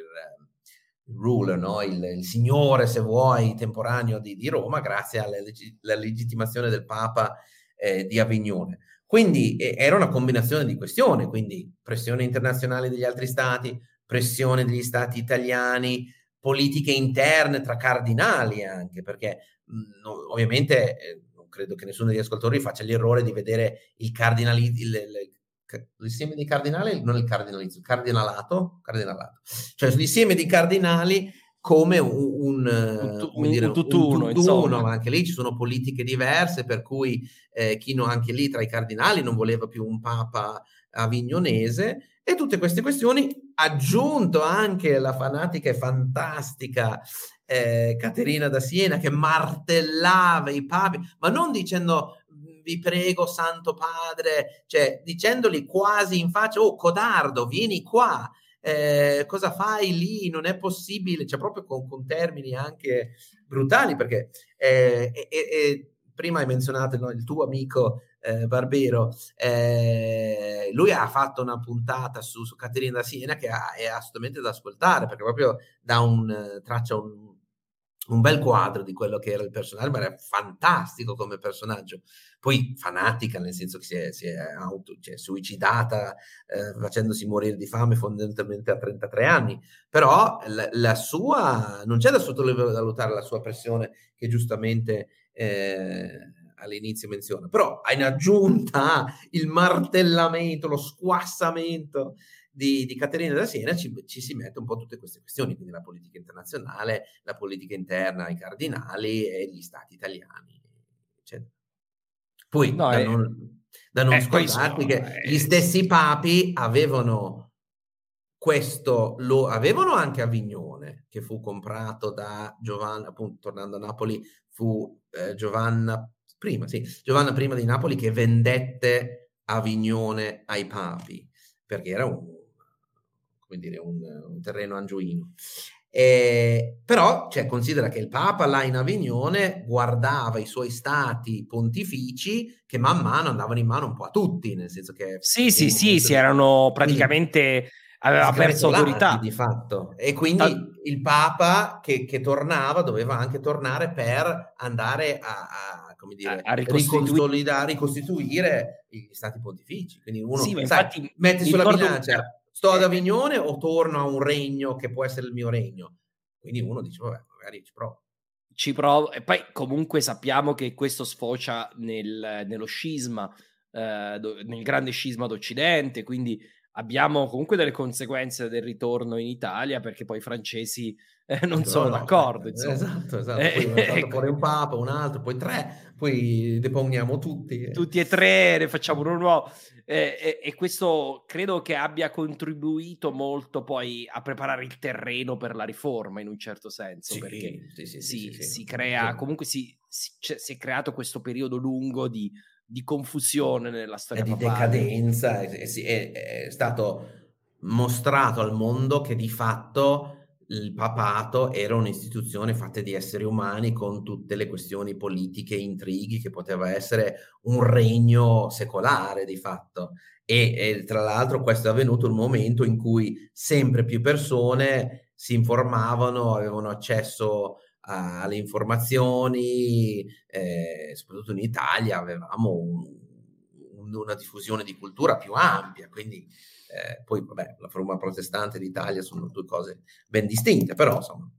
ruler, no? il, il, signore, se vuoi, temporaneo di, di Roma, grazie alla, alla, legittimazione del Papa eh, di Avignone. Quindi eh, era una combinazione di questioni, quindi pressione internazionale degli altri stati, pressione degli stati italiani, politiche interne tra cardinali anche, perché mh, no, ovviamente eh, non credo che nessuno degli ascoltatori faccia l'errore di vedere il cardinalismo, il, il, l'insieme di cardinali, non il cardinalizzo, il cardinalato, cardinalato, cioè l'insieme di cardinali come un, un, un, un, dire, un tutt'uno, tutt'uno ma anche lì ci sono politiche diverse, per cui eh, chi non, anche lì tra i cardinali non voleva più un papa avignonese, e tutte queste questioni, aggiunto anche la fanatica e fantastica eh, Caterina da Siena che martellava i papi, ma non dicendo vi prego, Santo Padre, cioè dicendogli quasi in faccia, oh codardo, vieni qua, eh, cosa fai lì? Non è possibile, cioè proprio con, con termini anche brutali, perché eh, e, e, prima hai menzionato no, il tuo amico eh, Barbero, eh, lui ha fatto una puntata su, su Caterina da Siena che è assolutamente da ascoltare perché proprio dà un, traccia un, un bel quadro di quello che era il personaggio, ma era fantastico come personaggio. Poi fanatica, nel senso che si è, si è auto, cioè, suicidata eh, facendosi morire di fame fondamentalmente a 33 anni. Però la, la, sua, non c'è da sottovalutare la sua pressione che giustamente eh, all'inizio menziona, però in aggiunta il martellamento, lo squassamento di, di Caterina da Siena ci, ci, si mette un po' tutte queste questioni, quindi la politica internazionale, la politica interna, i cardinali e gli stati italiani, eccetera. Poi no, da, è, non, da non scordarti che è... gli stessi papi avevano questo, lo avevano anche Avignone, che fu comprato da Giovanna, appunto tornando a Napoli, fu eh, Giovanna prima, sì, Giovanna prima di Napoli che vendette Avignone ai papi, perché era un, come dire, un, un terreno angioino. Eh, però cioè, considera che il Papa là in Avignone guardava i suoi stati pontifici che man mano andavano in mano un po' a tutti, nel senso che... Sì, sì, sì, si erano praticamente... aveva perso autorità. Di fatto. E quindi Tal- il Papa che, che, tornava doveva anche tornare per andare a, a come dire, a, a ricostituire. ricostituire gli stati pontifici. Quindi uno sì, sai, infatti, mette sulla bilancia sto ad Avignone o torno a un regno che può essere il mio regno? Quindi uno dice, vabbè, magari ci provo. Ci provo, e poi comunque sappiamo che questo sfocia nel, nello scisma, eh, nel grande scisma d'Occidente, quindi abbiamo comunque delle conseguenze del ritorno in Italia perché poi i francesi eh, non no, sono no, d'accordo. No, esatto, esatto. Eh, poi eh, fuori un papa, un altro, poi tre, poi deponiamo tutti. Tutti e tre, ne facciamo uno nuovo. Eh, e, questo credo che abbia contribuito molto poi a preparare il terreno per la riforma in un certo senso, sì, perché sì, sì, si, si, crea, comunque si, si, si è creato questo periodo lungo di di confusione nella storia di decadenza è, è, è, stato mostrato al mondo che di fatto il papato era un'istituzione fatta di esseri umani con tutte le questioni politiche e intrighi che poteva essere un regno secolare di fatto. E, e tra l'altro questo è avvenuto un momento in cui sempre più persone si informavano, avevano accesso alle informazioni, eh, soprattutto in Italia avevamo un, un, una diffusione di cultura più ampia, quindi eh, poi vabbè, la forma protestante d'Italia sono due cose ben distinte, però insomma.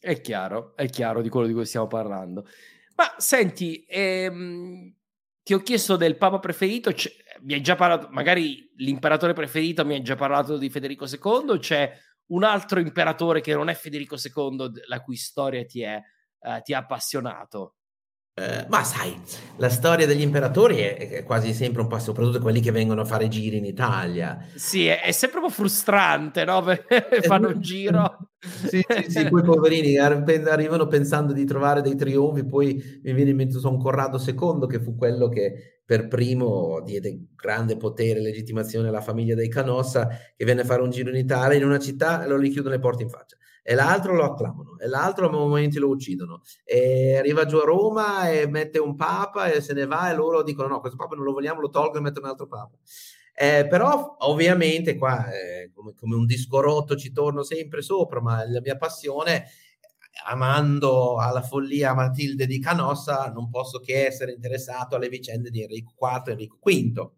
È chiaro, è chiaro di quello di cui stiamo parlando. Ma senti, ehm, ti ho chiesto del papa preferito, mi hai già parlato, magari l'imperatore preferito mi hai già parlato di Federico II, c'è un altro imperatore che non è Federico II, la cui storia ti, è, uh, ti ha appassionato? Eh, ma sai, la storia degli imperatori è, è, quasi sempre un po', soprattutto quelli che vengono a fare giri in Italia. Sì, è, è sempre un po' frustrante, no? (laughs) Fanno un giro. sì, sì, sì, poi poverini arrivano pensando di trovare dei trionfi, poi mi viene in mente Son Corrado II, che fu quello che per primo diede grande potere e legittimazione alla famiglia dei Canossa che venne a fare un giro in Italia in una città e lo gli chiudono le porte in faccia. E l'altro lo acclamano e l'altro a momenti lo uccidono. E arriva giù a Roma e mette un papa e se ne va e loro dicono no questo papa non lo vogliamo lo tolgo e metto un altro papa. Eh, però ovviamente qua eh, come, come un disco rotto ci torno sempre sopra ma la mia passione amando alla follia Matilde di Canossa, non posso che essere interessato alle vicende di Enrico IV e Enrico V.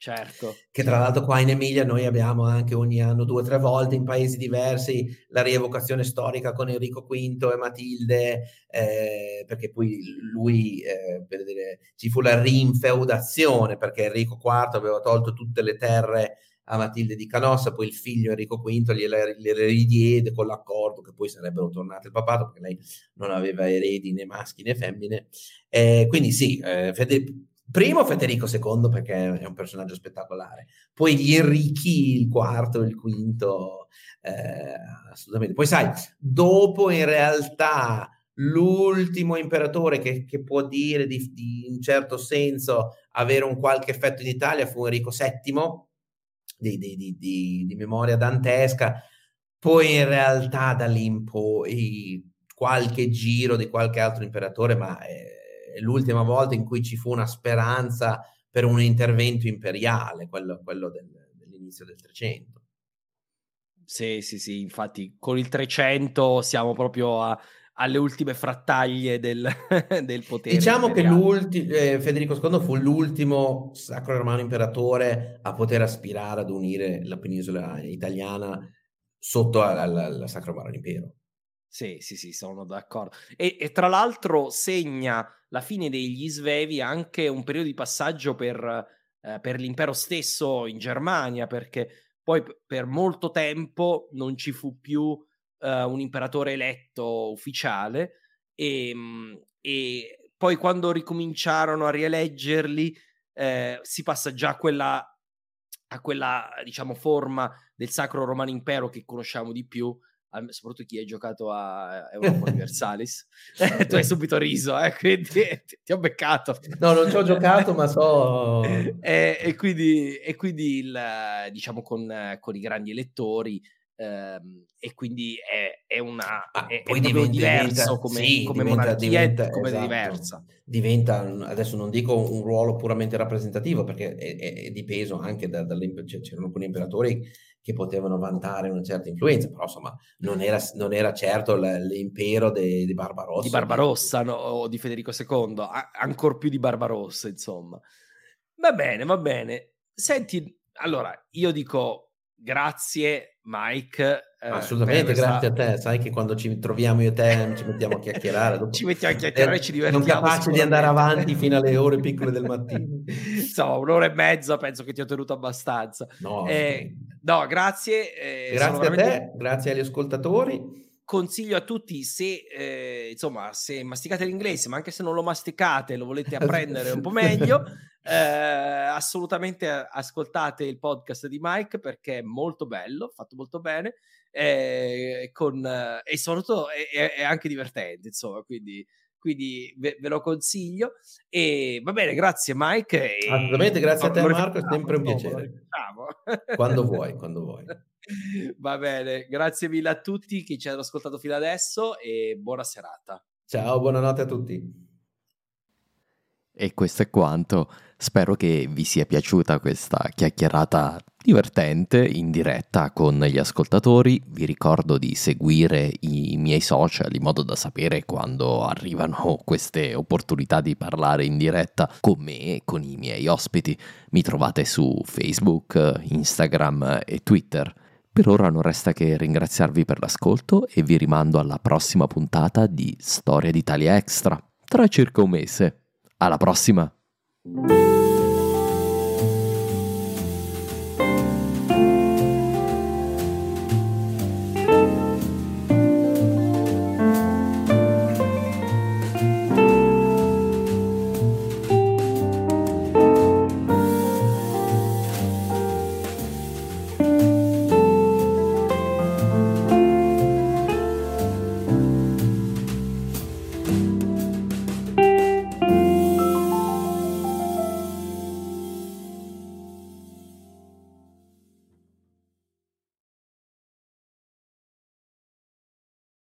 Certo. Che tra l'altro qua in Emilia noi abbiamo anche ogni anno due o tre volte in paesi diversi la rievocazione storica con Enrico V e Matilde, eh, perché poi lui, eh, per dire, ci fu la rinfeudazione perché Enrico IV aveva tolto tutte le terre a Matilde di Canossa, poi il figlio Enrico V gliele ridiede con l'accordo che poi sarebbero tornate al papato perché lei non aveva eredi né maschi né femmine. Eh, quindi sì, eh, Fede, primo Federico II perché è un personaggio spettacolare, poi gli Enrichi, il quarto, il quinto, eh, assolutamente. Poi sai, dopo in realtà l'ultimo imperatore che, che può dire di, di, in certo senso avere un qualche effetto in Italia fu Enrico VII, di, di, di, di memoria dantesca. Poi in realtà da lì in poi qualche giro di qualche altro imperatore, ma è l'ultima volta in cui ci fu una speranza per un intervento imperiale, quello, quello del, dell'inizio del 300. Sì, sì, sì, infatti con il 300 siamo proprio a, alle ultime frattaglie del, (laughs) del potere. Diciamo imperiale. che eh, Federico II fu l'ultimo sacro romano imperatore a poter aspirare ad unire la penisola italiana sotto al Sacro Romano Impero. Sì, sì, sì, sono d'accordo. E, e, tra l'altro segna la fine degli Svevi anche un periodo di passaggio per, eh, per l'impero stesso in Germania, perché poi per molto tempo non ci fu più eh, un imperatore eletto ufficiale e, ehm, e, poi quando ricominciarono a rieleggerli eh, si passa già a quella, a quella, diciamo, forma del Sacro Romano Impero che conosciamo di più, soprattutto chi ha giocato a Europa Universalis. (laughs) (laughs) tu hai subito riso, eh, quindi (laughs) ti ho beccato. No, non ci ho giocato, ma so... e, e, quindi, e quindi il, diciamo, con, con i grandi elettori ehm, e quindi è, è una ah, è, poi è diventa, diverso come, sì, come diventa, diventa, come esatto. diversa. Diventa adesso non dico un ruolo puramente rappresentativo perché è, è di peso anche da, dalle, cioè, c'erano alcuni imperatori che potevano vantare una certa influenza però insomma non era, non era certo l'impero di, di Barbarossa. Di Barbarossa no, o di Federico II ancora più di Barbarossa insomma. Va bene va bene. Senti allora io dico grazie Mike. Eh, Assolutamente, grazie a te. Sai che quando ci troviamo io e te ci mettiamo a (laughs) chiacchierare. Ci mettiamo a chiacchierare e ci divertiamo. Non capace di andare avanti fino alle ore (laughs) piccole del mattino. Insomma, un'ora e mezza penso che ti ho tenuto abbastanza. No, eh, no grazie. Eh, grazie a te, grazie agli ascoltatori consiglio a tutti se eh, insomma se masticate l'inglese ma anche se non lo masticate lo volete (laughs) apprendere un po' meglio eh, assolutamente ascoltate il podcast di Mike perché è molto bello fatto molto bene eh, con, e soprattutto è, è, anche divertente insomma quindi quindi ve, ve, lo consiglio. E va bene grazie Mike e... assolutamente grazie a te Marco è sempre un piacere. quando vuoi quando vuoi (laughs) Va bene, grazie mille a tutti che ci hanno ascoltato fino adesso e buona serata. Ciao, buonanotte a tutti. E questo è quanto. Spero che vi sia piaciuta questa chiacchierata divertente in diretta con gli ascoltatori. Vi ricordo di seguire i miei social in modo da sapere quando arrivano (laughs) queste opportunità di parlare in diretta con me e con i miei ospiti. Mi trovate su Facebook, Instagram e Twitter. Per ora non resta che ringraziarvi per l'ascolto e vi rimando alla prossima puntata di Storia d'Italia Extra, tra circa un mese. Alla prossima!